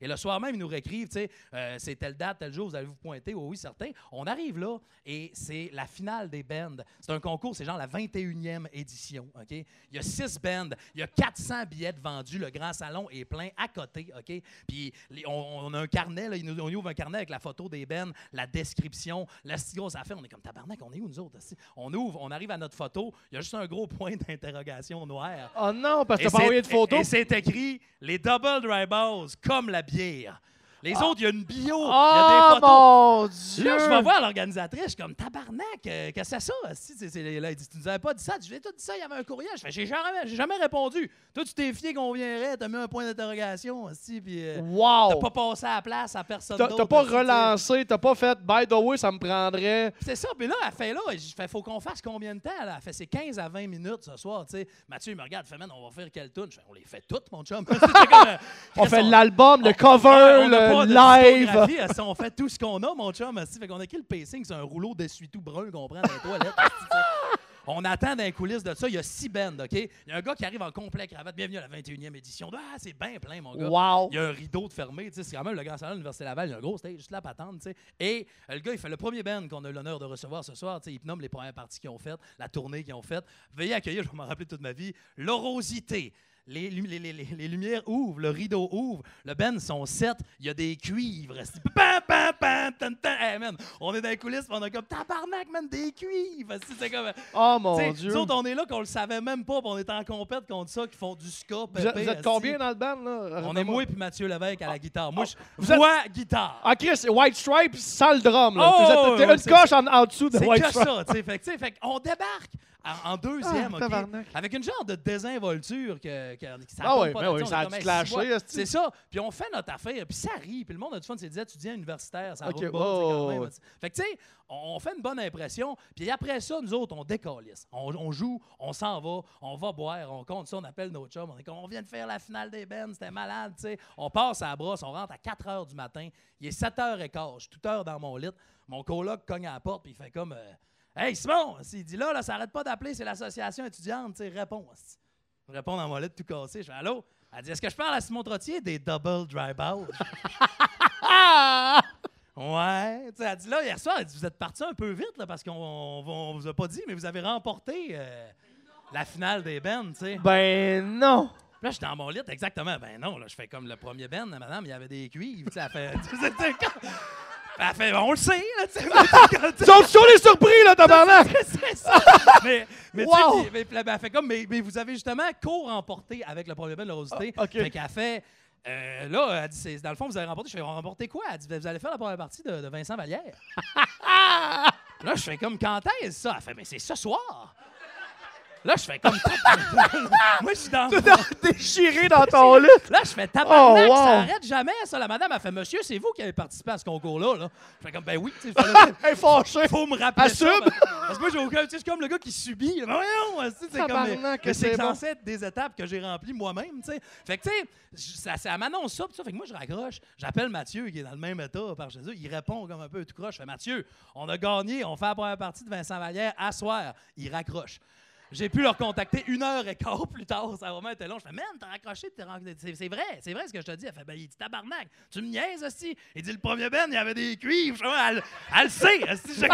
Et le soir même, ils nous réécrivent, tu sais, euh, c'est telle date, tel jour, vous allez vous pointer, oui, oui, certain. On arrive là, et c'est la finale des bands. C'est un concours, c'est genre la 21e édition, OK? Il y a six bands, il y a 400 billets vendus, le grand salon est plein à côté, OK? Puis on, a un carnet, là, on ouvre un carnet avec la photo des bands, la description, la grosse affaire. On est comme tabarnak, on est où nous autres? On ouvre, on arrive à notre photo, il y a juste un gros point d'interrogation noir. Oh non, parce que t'as pas envoyé de photos. Et, et c'est écrit les double dry balls comme la bière. Les autres, il y a une bio, il y a Oh des photos. mon Dieu! Là, je vais voir l'organisatrice, je suis comme tabarnak, euh, qu'est-ce que c'est ça? Là, il dit, tu nous avais pas dit ça, je lui ai tout dit ça, il y avait un courriel. Je fais, j'ai jamais, répondu. Toi, tu t'es fié qu'on viendrait, t'as mis un point d'interrogation, si, puis euh, Wow! t'as pas passé à la place à personne d'autre. t'as pas aussi, relancé, t'as pas fait by the way, ça me prendrait. C'est ça, puis là, elle fait là, je fais, faut qu'on fasse combien de temps? Là? Elle fait, c'est 15 à 20 minutes ce soir, tu sais. Mathieu, il me regarde, fait, man, on va faire quelle tune? Je fais, on les fait toutes, mon chum. Comme, euh, On fait l'album, le cover, le live. on fait tout ce qu'on a, mon chum. esti. Fait qu'on a le pacing, c'est un rouleau d'essuie-tout brun qu'on prend dans les toilettes. On attend dans les coulisses de ça. Il y a six bands, OK? Il y a un gars qui arrive en complet cravate. Bienvenue à la 21e édition. Ah, c'est bien plein, mon gars. Wow! Il y a un rideau de fermé, c'est quand même le grand salon de l'Université Laval, il y a un gros stage, juste la patente, tu sais. Et euh, le gars, il fait le premier band qu'on a l'honneur de recevoir ce soir, tu sais, il nomme les premières parties qu'ils ont faites, la tournée qu'ils ont faite. Veuillez accueillir, je vais m'en rappeler toute ma vie, l'orosité. Les, lu- les- les- les- les lumières ouvrent, le rideau ouvre, le band sont sept, il y a des cuivres. c'est Pam, pam, pam, tan, tan. Hey, man, on est dans les coulisses, on a comme tabarnak, man, des cuivres. C'est- C'est comme. Oh mon Dieu! Nous autres, on est là qu'on le savait même pas, on est en compète contre ça, qui font du ska, Vous êtes, pépé, vous êtes esti. combien dans le band, là? On est moi et puis Mathieu Lévesque à la guitare. Moi, je êtes- voix, guitare. Ah, Chris, White Stripes sans le drum, là. Oh, une c'est- coche en, dessous de C'est White Stripes. ça. Fait, que, tu sais, fait qu'on débarque en, en deuxième, Ah. Avec une genre de désinvolture que, que, que ça Ah pas ben oui, on ça a esti. C'est ça. Puis on fait notre affaire, puis ça rit, puis le monde a du fun. C'est des étudiants ça roule tu sais, quand ouais, même. ouais. Fait que, tu sais, on on fait une bonne impression. Puis après ça, nous autres, on décalisse. On, on joue, on s'en va, on va boire, on compte ça, on appelle nos chums. On est on vient de faire la finale des bennes, c'était malade, tu sais. On passe à la brosse, on rentre à 4 h du matin. Il est 7 h 15 je suis toute heure dans mon lit. Mon coloc cogne à la porte, puis il fait comme, euh, Hey Simon, s'il dit là, là, ça arrête pas d'appeler, c'est l'association étudiante, tu sais, réponds. Je réponds dans mon lit tout cassé. Je fais Allô? Elle dit Est-ce que je parle à Simon Trottier des double dry balls? Ouais. Tu sais, elle dit là, hier soir, elle dit, vous êtes parti un peu vite là, parce qu'on on, on vous a pas dit, mais vous avez remporté euh, la finale des bennes, tu sais. Ben non. Puis Là, je suis dans mon lit, exactement. Ben non, là, je fais comme le premier ben, madame, il y avait des cuivres. tu sais, Elle fait. tu sais, tu sais, Elle fait, on le sait, là, tu sais. Ils sont toujours les surpris, là, tabarnak! C'est ça. mais, mais, tu sais, Wow. mais, puis là, ben, elle fait comme, mais, mais vous avez justement co-remporté avec le premier ben de la Rosité. Ah, OK. Fait qu'elle fait. euh, là, elle dit, c'est- dans le fond, vous avez remporté. Je fais, on remporté quoi? Elle dit, vous allez faire la première partie de, de Vincent Vallière. là, je fais comme, quand est-ce ça? Elle fait, mais c'est ce soir. Là, je fais comme. Moi, je suis dans. Tout déchiré dans ton lit. Là, je fais tabarnak, Oh, wow. ça arrête jamais, ça. La madame a fait, monsieur, c'est vous qui avez participé à ce concours-là. Là. Je fais comme, ben oui, tu sais, fâchée. faut me rappeler ça. Assume. Parce, que moi, j'ai aucun. Tu sais, je suis comme le gars qui subit. Voyons, tu sais, c'est comme. C'est censé être des étapes que j'ai remplies moi-même, tu sais. Fait que, tu sais, ça, ça m'annonce ça. Fait que moi, je raccroche. J'appelle Mathieu, qui est dans le même état par chez eux. Il répond comme un peu tout croche. Je fais, Mathieu, on a gagné. On fait la première partie de Vincent Vallière à soir. Il raccroche. J'ai pu leur contacter une heure et quart plus tard. Ça a vraiment été long. Je fais, man, t'as raccroché, c'est vrai, c'est vrai ce que je te dis. Elle fait, ben, il dit, tabarnak, tu me niaises, aussi. Il dit, le premier Ben, il y avait des cuivres. Elle, elle le sait. sait.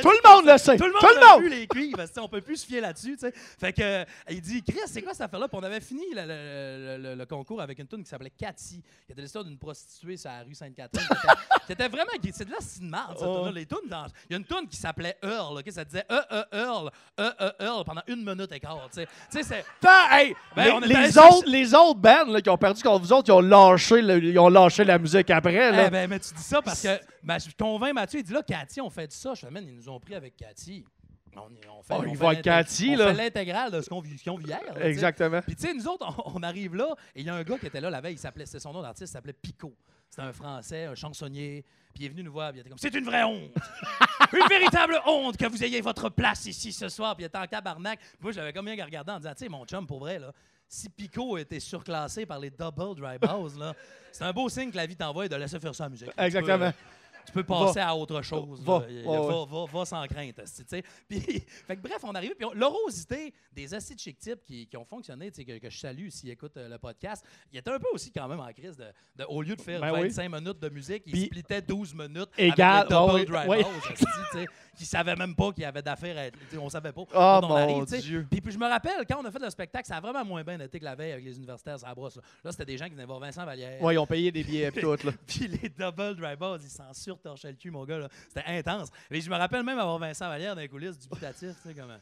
Tout le monde le sait. Tout le monde Tout le a monde. vu les cuivres. On peut plus se fier là-dessus. tu sais. Fait que, il dit, Chris, c'est quoi cette affaire-là? Puis on avait fini le, concours avec une tune qui s'appelait Cathy, qui était l'histoire d'une prostituée sur la rue Sainte-Catherine. qui était- qui était vraiment. C'est de la cinéma, cette. Les tunes dans- Il y a une tune qui s'appelait Earl. ok? Ça disait E, E, Earl, E, E, Earl pendant une minute et quart. Tu sais, c'est. Hey, Ben, les, autres, les autres bands là, qui ont perdu contre vous autres, ils ont lâché, le- ils ont lâché la musique après. Là. Eh ben, mais tu dis ça parce que ben, je convainc Mathieu. Il dit là, Cathy, on fait ça. Je fais, man, ils nous ont pris avec Cathy. On, on fait, Oh, on va Cathy, on là. fait l'intégrale de ce qu'on vit, hier. là. Exactement. Puis, tu sais, nous autres, on, on arrive là, et il y a un gars qui était là la veille, il s'appelait, c'est son nom d'artiste, il s'appelait Pico. C'était un Français, un chansonnier, puis il est venu nous voir, puis il était comme C'est une vraie honte Une véritable honte que vous ayez votre place ici ce soir, puis il était en tabarnak. Moi, j'avais comme bien regardé en disant Tu sais, mon chum, pour vrai, là, si Pico était surclassé par les double dry balls, là, c'est un beau signe que la vie t'envoie de laisser faire ça en musique. Exactement. Tu peux passer à autre chose. Va, va, va- va sans crainte. Puis, fait que bref, on arrive. Puis l'orosité des assis de chic types qui, qui ont fonctionné, que, que je salue s'ils écoutent euh, le podcast, il était un peu aussi quand même en crise de, de- au lieu de faire Ben oui. 25 minutes de musique, il splitait 12 minutes Égal, avec double tu sais, qui savaient même pas qu'il y avait d'affaires à On savait pas. Oh mon arrive. Dieu. Puis, puis je me rappelle, quand on a fait le spectacle, ça a vraiment moins bien été que la veille avec les universitaires à la brosse. Là, Là, c'était des gens qui venaient voir Vincent Vallière. Ouais, ils ont payé des billets et tout. Là. Puis les double dry balls, ils s'en surtorchaient le cul, mon gars. C'était intense. Mais je me rappelle même avoir Vincent Vallière dans les coulisses du dubitatif. Tu sais, comme.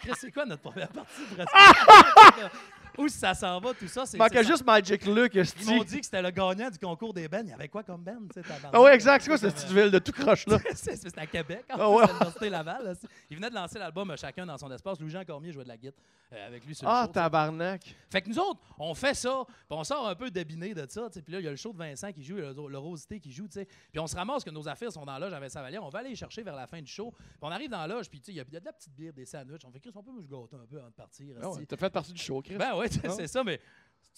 Chris, c'est quoi notre première partie? Où ça s'en va, tout ça? c'est- Il manquait juste Magic Luke. Ils m'ont dit que c'était le gagnant du concours des bennes. Il y avait quoi comme ben? tu sais, tabarnak? Ah ouais, exact. C'est quoi cette Comme, petite ville de tout croche là? c'est c'est à Québec, en Ah l'Université Laval. Il venait de lancer l'album euh, Chacun dans son espace. Louis-Jean Cormier jouait de la guitare euh, avec lui sur le Ah, tabarnak. Fait que nous autres, on fait ça, puis on sort un peu débiné de ça, tu sais. Puis là, il y a le show de Vincent qui joue, le, le Rosité qui joue, tu sais. Puis on se ramasse que nos affaires sont dans la loge à Vincent Vallière. On va aller les chercher vers la fin du show. Puis on arrive dans la loge, puis tu sais, il y, a- de la petite bière, des sandwichs. On fait, Chris, on peut me gâter un peu avant de partir. Ah. T'as fait partie du show, Chris. Ben ouais, c'est ça, mais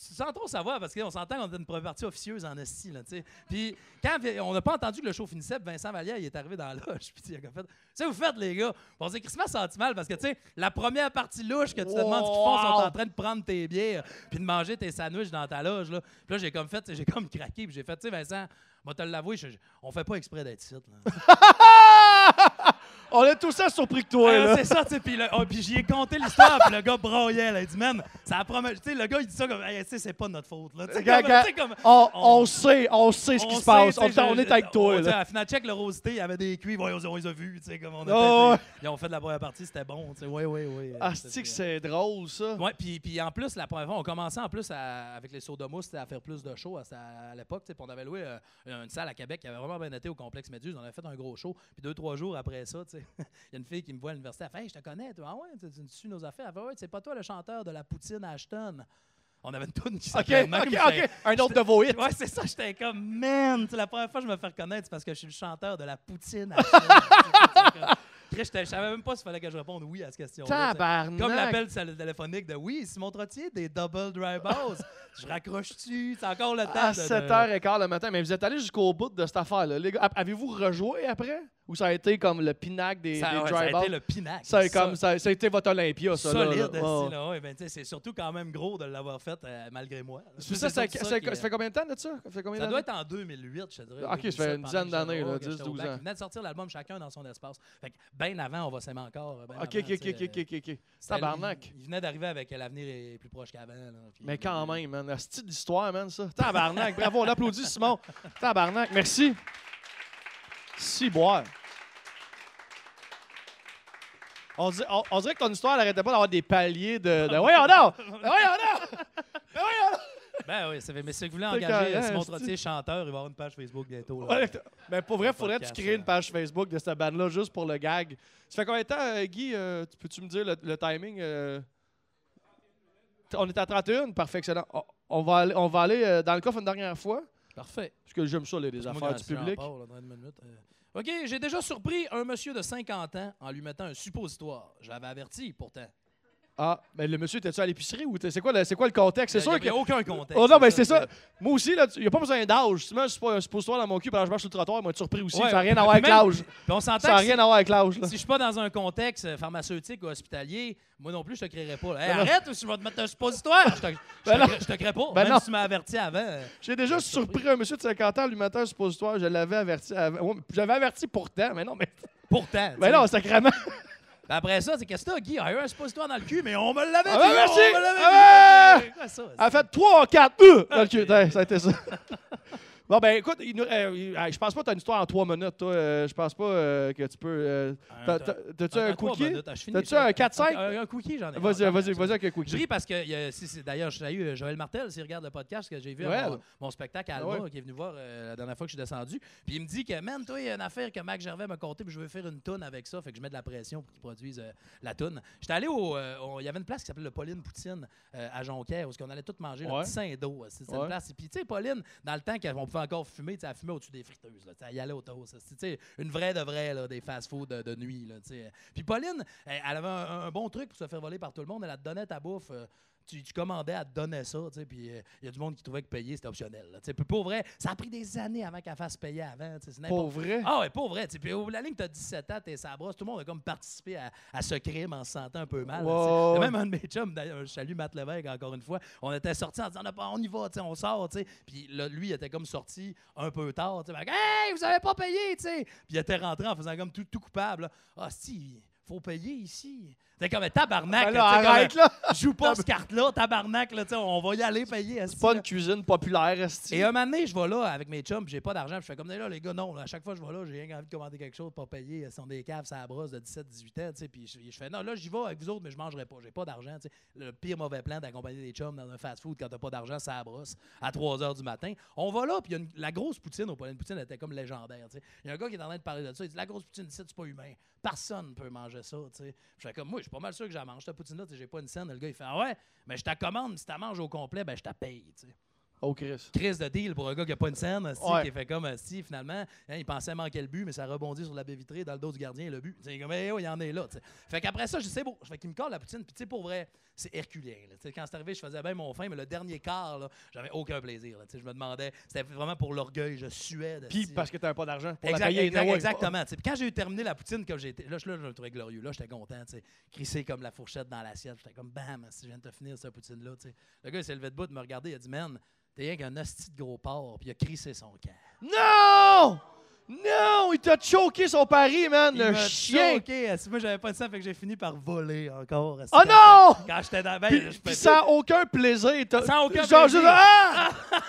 sans trop savoir, parce qu'on s'entend qu'on était une première partie officieuse en esti, là, tu sais. Puis quand on n'a pas entendu que le show finissait, Vincent Vallière, il est arrivé dans la loge, puis il a comme fait « Ça, vous faites, les gars? » On s'est crissement senti mal, parce que, tu sais, la première partie louche que tu te demandes ce qu'ils font, sont en train de prendre tes bières, puis de manger tes sandwichs dans ta loge, là. Puis là, j'ai comme fait, j'ai comme craqué, puis j'ai fait « Tu sais, Vincent, moi, te l'avouer, on fait pas exprès d'être ici, là. » On est tous ça surpris que toi, Ah, c'est ça, tu sais. Puis oh, j'y ai conté l'histoire, puis le gars broyait, là. Il dit, man, ça a promis. Tu sais, le gars, il dit ça comme, Hey, tu sais, c'est pas notre faute, là. Tu sais, Gars, comme- On, on- on sait, on sait ce qui on se passe. On, on est avec on- toi, tu sais, là. À la final, check le rosité, il y avait des cuivres, ouais, on, les a vus, tu sais, comme on a Oh, fait. Ils ont fait de la première partie, c'était bon, tu sais. Oui, oui, oui. Ah, c'est que c'est drôle, ça. Ouais, puis, puis en plus, la première fois, on commençait en plus à- avec les soda mousse à faire plus de shows à, à l'époque. puis On avait loué euh, une salle à Québec qui avait vraiment bien été au complexe Méduse. On avait fait un gros show. Puis deux, trois jours après ça, tu sais. Il y a une fille qui me voit à l'université, elle fait Hey, je te connais, toi. Ah ouais, tu, tu suis nos affaires. Elle fait Ouais, c'est pas toi le chanteur de la poutine Ashton. On avait une toune qui s'appelait OK, même, OK. j'étais- Un autre de vos hits. Ouais, c'est ça, j'étais comme, man, c'est la première fois que je me fais reconnaître, c'est parce que je suis le chanteur de la poutine. Je savais même pas s'il fallait que je réponde oui à cette tu. Tabarnak. Comme l'appel tél- téléphonique de oui, Simon Trottier, des double dry balls. je raccroche-tu? C'est encore le temps. À de- de- 7h15 le matin. Mais vous êtes allé jusqu'au bout de cette affaire-là. Les gars, avez-vous rejoué après? Ou ça a été comme le pinacle des, Ça, des ouais, ça a été le pinacle. Ça comme, ça, ça a été votre Olympia, ça. solide. là. Ouais. là, ouais, ben, c'est surtout quand même gros de l'avoir fait euh, malgré moi. Ça, ça, ça- fait combien de temps de ça? Ça, combien doit être en 2008, je te dirais. Ok, ça fait 2007, une dizaine d'années, j'étais- là, ouais, que 10, j'étais au 12 bac. ans. Ils venaient de sortir l'album chacun dans son espace. Fait que bien avant, on va s'aimer encore. ben Ok, avant, ok, ok, ok, ok, Tabarnak. Il, il venait d'arriver avec l'avenir est plus proche qu'avant. Mais quand même, man. C'est d'histoire, man, ça. Tabarnak. Bravo, on applaudit Simon. Tabarnak. Merci. Si boire. On, dit- on- on dirait que ton histoire n'arrêtait pas d'avoir des paliers de. de... Voyons donc! Voyons donc! Voyons donc! Ben oui, ça fait, mais si vous voulez engager carré, Simon esti. Trottier, chanteur, il va avoir une page Facebook bientôt. là. Ouais, Mais pour vrai, faudrait que tu crées euh. une page Facebook de cette bande-là juste pour le gag. Ça fait combien de temps, euh, Guy? euh, tu- Peux-tu me dire le, le timing? euh? On est à 31, parfait, excellent. On, on va aller, on va aller euh, dans le coffre une dernière fois, Parfait. parce que j'aime ça, les, les affaires quand du public. là, dans une minute, euh. OK, j'ai déjà surpris un monsieur de 50 ans en lui mettant un suppositoire. J'avais averti, pourtant. Ah, mais le monsieur, était-tu à l'épicerie ou c'est quoi, quoi le contexte? C'est sûr il y a aucun contexte. Oh non, mais c'est ça. Moi aussi, il n'y a pas besoin d'âge. Si moi, je suis pas un suppositoire dans mon cul pendant que je marche sur le trottoir, moi, tu surpris aussi. Ouais, ça n'a rien à voir avec l'âge. Puis on s'entend Ça n'a rien à voir avec l'âge. Si je suis pas dans un contexte pharmaceutique ou hospitalier, moi non plus, je te créerai pas. Hey, Ben arrête ou si je vais te mettre un suppositoire? Je te, je Ben te crée- je te crée pas. Ben Même non. si tu m'as averti avant. J'ai déjà surpris un monsieur de 50 ans, lui mettant un suppositoire. Je l'avais averti avant. Ouais, mais J'avais averti pourtant, mais non, mais. Pourtant. tu Mais non, sacrément. Puis après ça, c'est qu'est-ce que t'as, Guy? Il y a eu un suppositoire dans le cul, mais on me l'avait Ah, dit. ben merci. On me l'avait Ah! dit. C'est quoi ça? Elle a fait 3, 4, euh, dans le cul. Ouais, ça a été ça. Bon, ben écoute, il nous- euh, euh, je pense pas que tu as une histoire en 3 minutes, toi. Euh, je pense pas euh, que tu peux. euh, t'as- t'as- T'as-tu un trois cookie? T'as-tu un 4-5? Un, un cookie, j'en ai. Vas-y, vas-y, vas-y avec un Je cookie. ris parce que, il y a- si- si- d'ailleurs, je salue euh, Joël Martel, s'il regarde le podcast, que j'ai vu à Joël. mon, mon spectacle à Ah Alma, ouais. qui est venu voir euh, la dernière fois que je suis descendu. Puis il me dit que, man, toi, il y a une affaire que Mac Gervais m'a conté, puis je veux faire une toune avec ça. Fait que je mets de la pression pour qu'il produise euh, la toune. J'étais allé au. euh, Il y avait une place qui s'appelait le Pauline Poutine euh, à Jonquière, où on allait tout manger, le Ouais. petit sein d'eau. Ouais. une place. Puis, tu sais, Pauline, dans le temps qu'on pouvait encore fumer, tu sais, elle au-dessus des friteuses. Là, Tu sais, elle y allait au toast. Une vraie de vraie, des fast-food de, nuit. Puis Pauline, elle, elle avait un, bon truc pour se faire voler par tout le monde. Elle te donnait ta bouffe. euh, tu, tu commandais, elle te donnait ça, tu sais, puis euh, il y a du monde qui trouvait que payer, c'était optionnel. là, tu sais. Puis pour vrai, ça a pris des années avant qu'elle fasse payer avant. tu sais, Pour vrai? ah ouais, pas vrai. tu sais. Puis au bout de la ligne, t'as 17 ans, t'es sa brosse. Tout le monde a comme participé à, à ce crime en se sentant un peu mal. Wow. Même un de mes chums, d'ailleurs, je salue Matt Lévesque encore une fois. On était sortis en disant, on, a pas- on y va, tu sais, on sort, tu sais. Puis là, lui, il était comme sorti un peu tard, tu sais. Que, Hey, vous avez pas payé, tu sais. Puis il était rentré en faisant comme tout, tout coupable. Ah, si, faut payer ici. C'est comme un tabarnak. Ben là, comme, arrête, là! Joue pas cette carte-là, tabarnak, là, on va y aller payer. C'est pas une cuisine populaire. Et un moment donné, je vais là avec mes chums, puis j'ai pas d'argent, je fais comme là, les gars, non, là, à chaque fois que je vais là, j'ai rien envie de commander quelque chose, pas payer. Ils sont des caves, ça brosse de 17, 18 ans. Puis je, je fais, non, là, j'y vais avec vous autres, mais je mangerai pas, j'ai pas d'argent. Le pire mauvais plan d'accompagner des chums dans un fast-food quand t'as pas d'argent, ça brosse à 3 h du matin. On va là, puis la grosse poutine au Pauline Poutine était comme légendaire. Il y a un gars qui est en train de parler de ça, il dit, la grosse poutine, c'est pas humain. Personne peut manger ça, tu. Je fais comme, moi, je suis pas mal sûr que j'en mange, cette poutine-là, j'ai pas une scène. Le gars, il fait, ah ouais, mais je te commande, si tu manges au complet, ben je te paye, Oh, Chris. crise de deal pour un gars qui a pas une scène, asti, Ouais. qui fait comme si finalement, hein, il pensait manquer le but, mais ça rebondit sur la baie vitrée dans le dos du gardien le but. C'est comme, eh, oh, il y en est là. tu sais. Fait qu'après ça, je sais, bon, fait qu'il me colle la poutine, puis tu sais, pour vrai, c'est herculien. Tu Quand c'est arrivé, je faisais bien mon fin, mais le dernier quart, j'avais aucun plaisir. là. Tu Je me demandais, c'était vraiment pour l'orgueil, je suais. de Puis parce que t'avais pas d'argent pour Exact- la payer. exact- anyway. exactement. tu sais. Puis quand j'ai eu terminé la poutine, comme j'ai été. Là, je, là, je me trouvais glorieux. Là, j'étais content. tu. Crissé comme la fourchette dans l'assiette. J'étais comme bam, si je viens de te finir cette poutine-là. tu. Le gars, il s'est levé debout de me regarder. Il a dit, man, t'es rien qu'un hostie de gros porc. Puis il a crissé son cœur. Non! Non! Il t'a choqué son pari, man, Il le chien! choqué. Moi, j'avais pas de ça, fait que j'ai fini par voler encore. Oh non! Quand j'étais dans. Ben, Puis, je puis peux- sans aucun plaisir. Sans aucun genre, plaisir. juste, ah!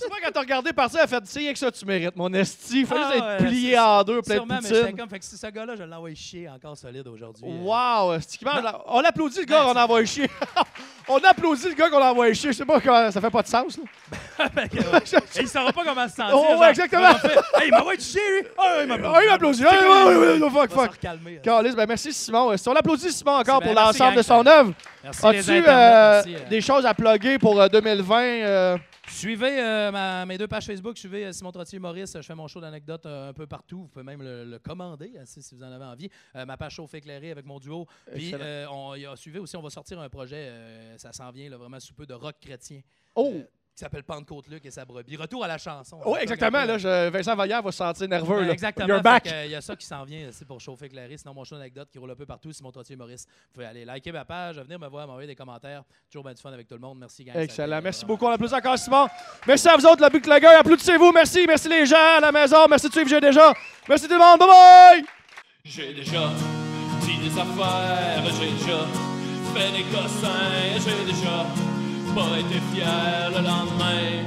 Tu vois, quand t'as regardé partir, elle a fait Tu sais que ça, tu mérites, mon esti. Il fallait Ah, juste être plié en deux, plein Sûrement, de poutine. comme, fait que ce gars-là, je l'envoie chier encore solide aujourd'hui. euh. Wow! On applaudit le gars Ben, qu'on a envoyé chier. On applaudit le gars qu'on a envoyé chier. Je sais pas comment ça fait pas de sens. Là. Et il saura pas comment se sentir. Oh, ouais, exactement. il m'a fait, hey, il m'a envoyé chier, lui. Ah, il m'a il m'applaudit. Ah, fuck, Il va se fuck. recalmer. Carlis, ben merci Simon. Si on applaudit Simon encore Ben, pour l'ensemble de son œuvre, as-tu euh, euh. des choses à plugger pour euh, 2020? Euh? Suivez euh, ma- mes deux pages Facebook, suivez euh, Simon Trottier Maurice. Je fais mon show d'anecdotes euh, un peu partout. Vous pouvez même le, le commander euh, si, si vous en avez envie. Euh, ma page Chauffe éclairée avec mon duo. Puis euh, on y a suivi aussi, on va sortir un projet, euh, ça s'en vient là, vraiment sous peu de rock chrétien. Oh! Euh, qui s'appelle Pentecôte-Luc et sa brebis. Retour à la chanson. Oui, exactement. Là, je- Vincent Vaillant va se sentir nerveux. Ouais, là. Exactement. You're back. que, euh, Il y a ça qui s'en vient aussi pour chauffer éclairé. Sinon, mon show d'anecdote qui roule un peu partout, Simon Trottier Maurice. Vous pouvez aller liker ma page, venir me voir, m'envoyer des commentaires. Toujours bien du fun avec tout le monde. Merci, gang. Excellent. Merci vraiment beaucoup. On applaudit encore Simon. Merci à vous autres, la Buc Lager. Applaudissez-vous. Merci. Merci les gens à la maison. Merci de suivre J'ai déjà. Merci tout le monde. Bye bye! J'ai déjà dit des affaires, j'ai déjà fait des cossins, j'ai déjà pas été fier le lendemain.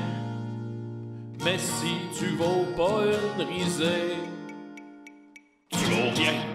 Mais si tu vaux pas une risée, tu vaux rien.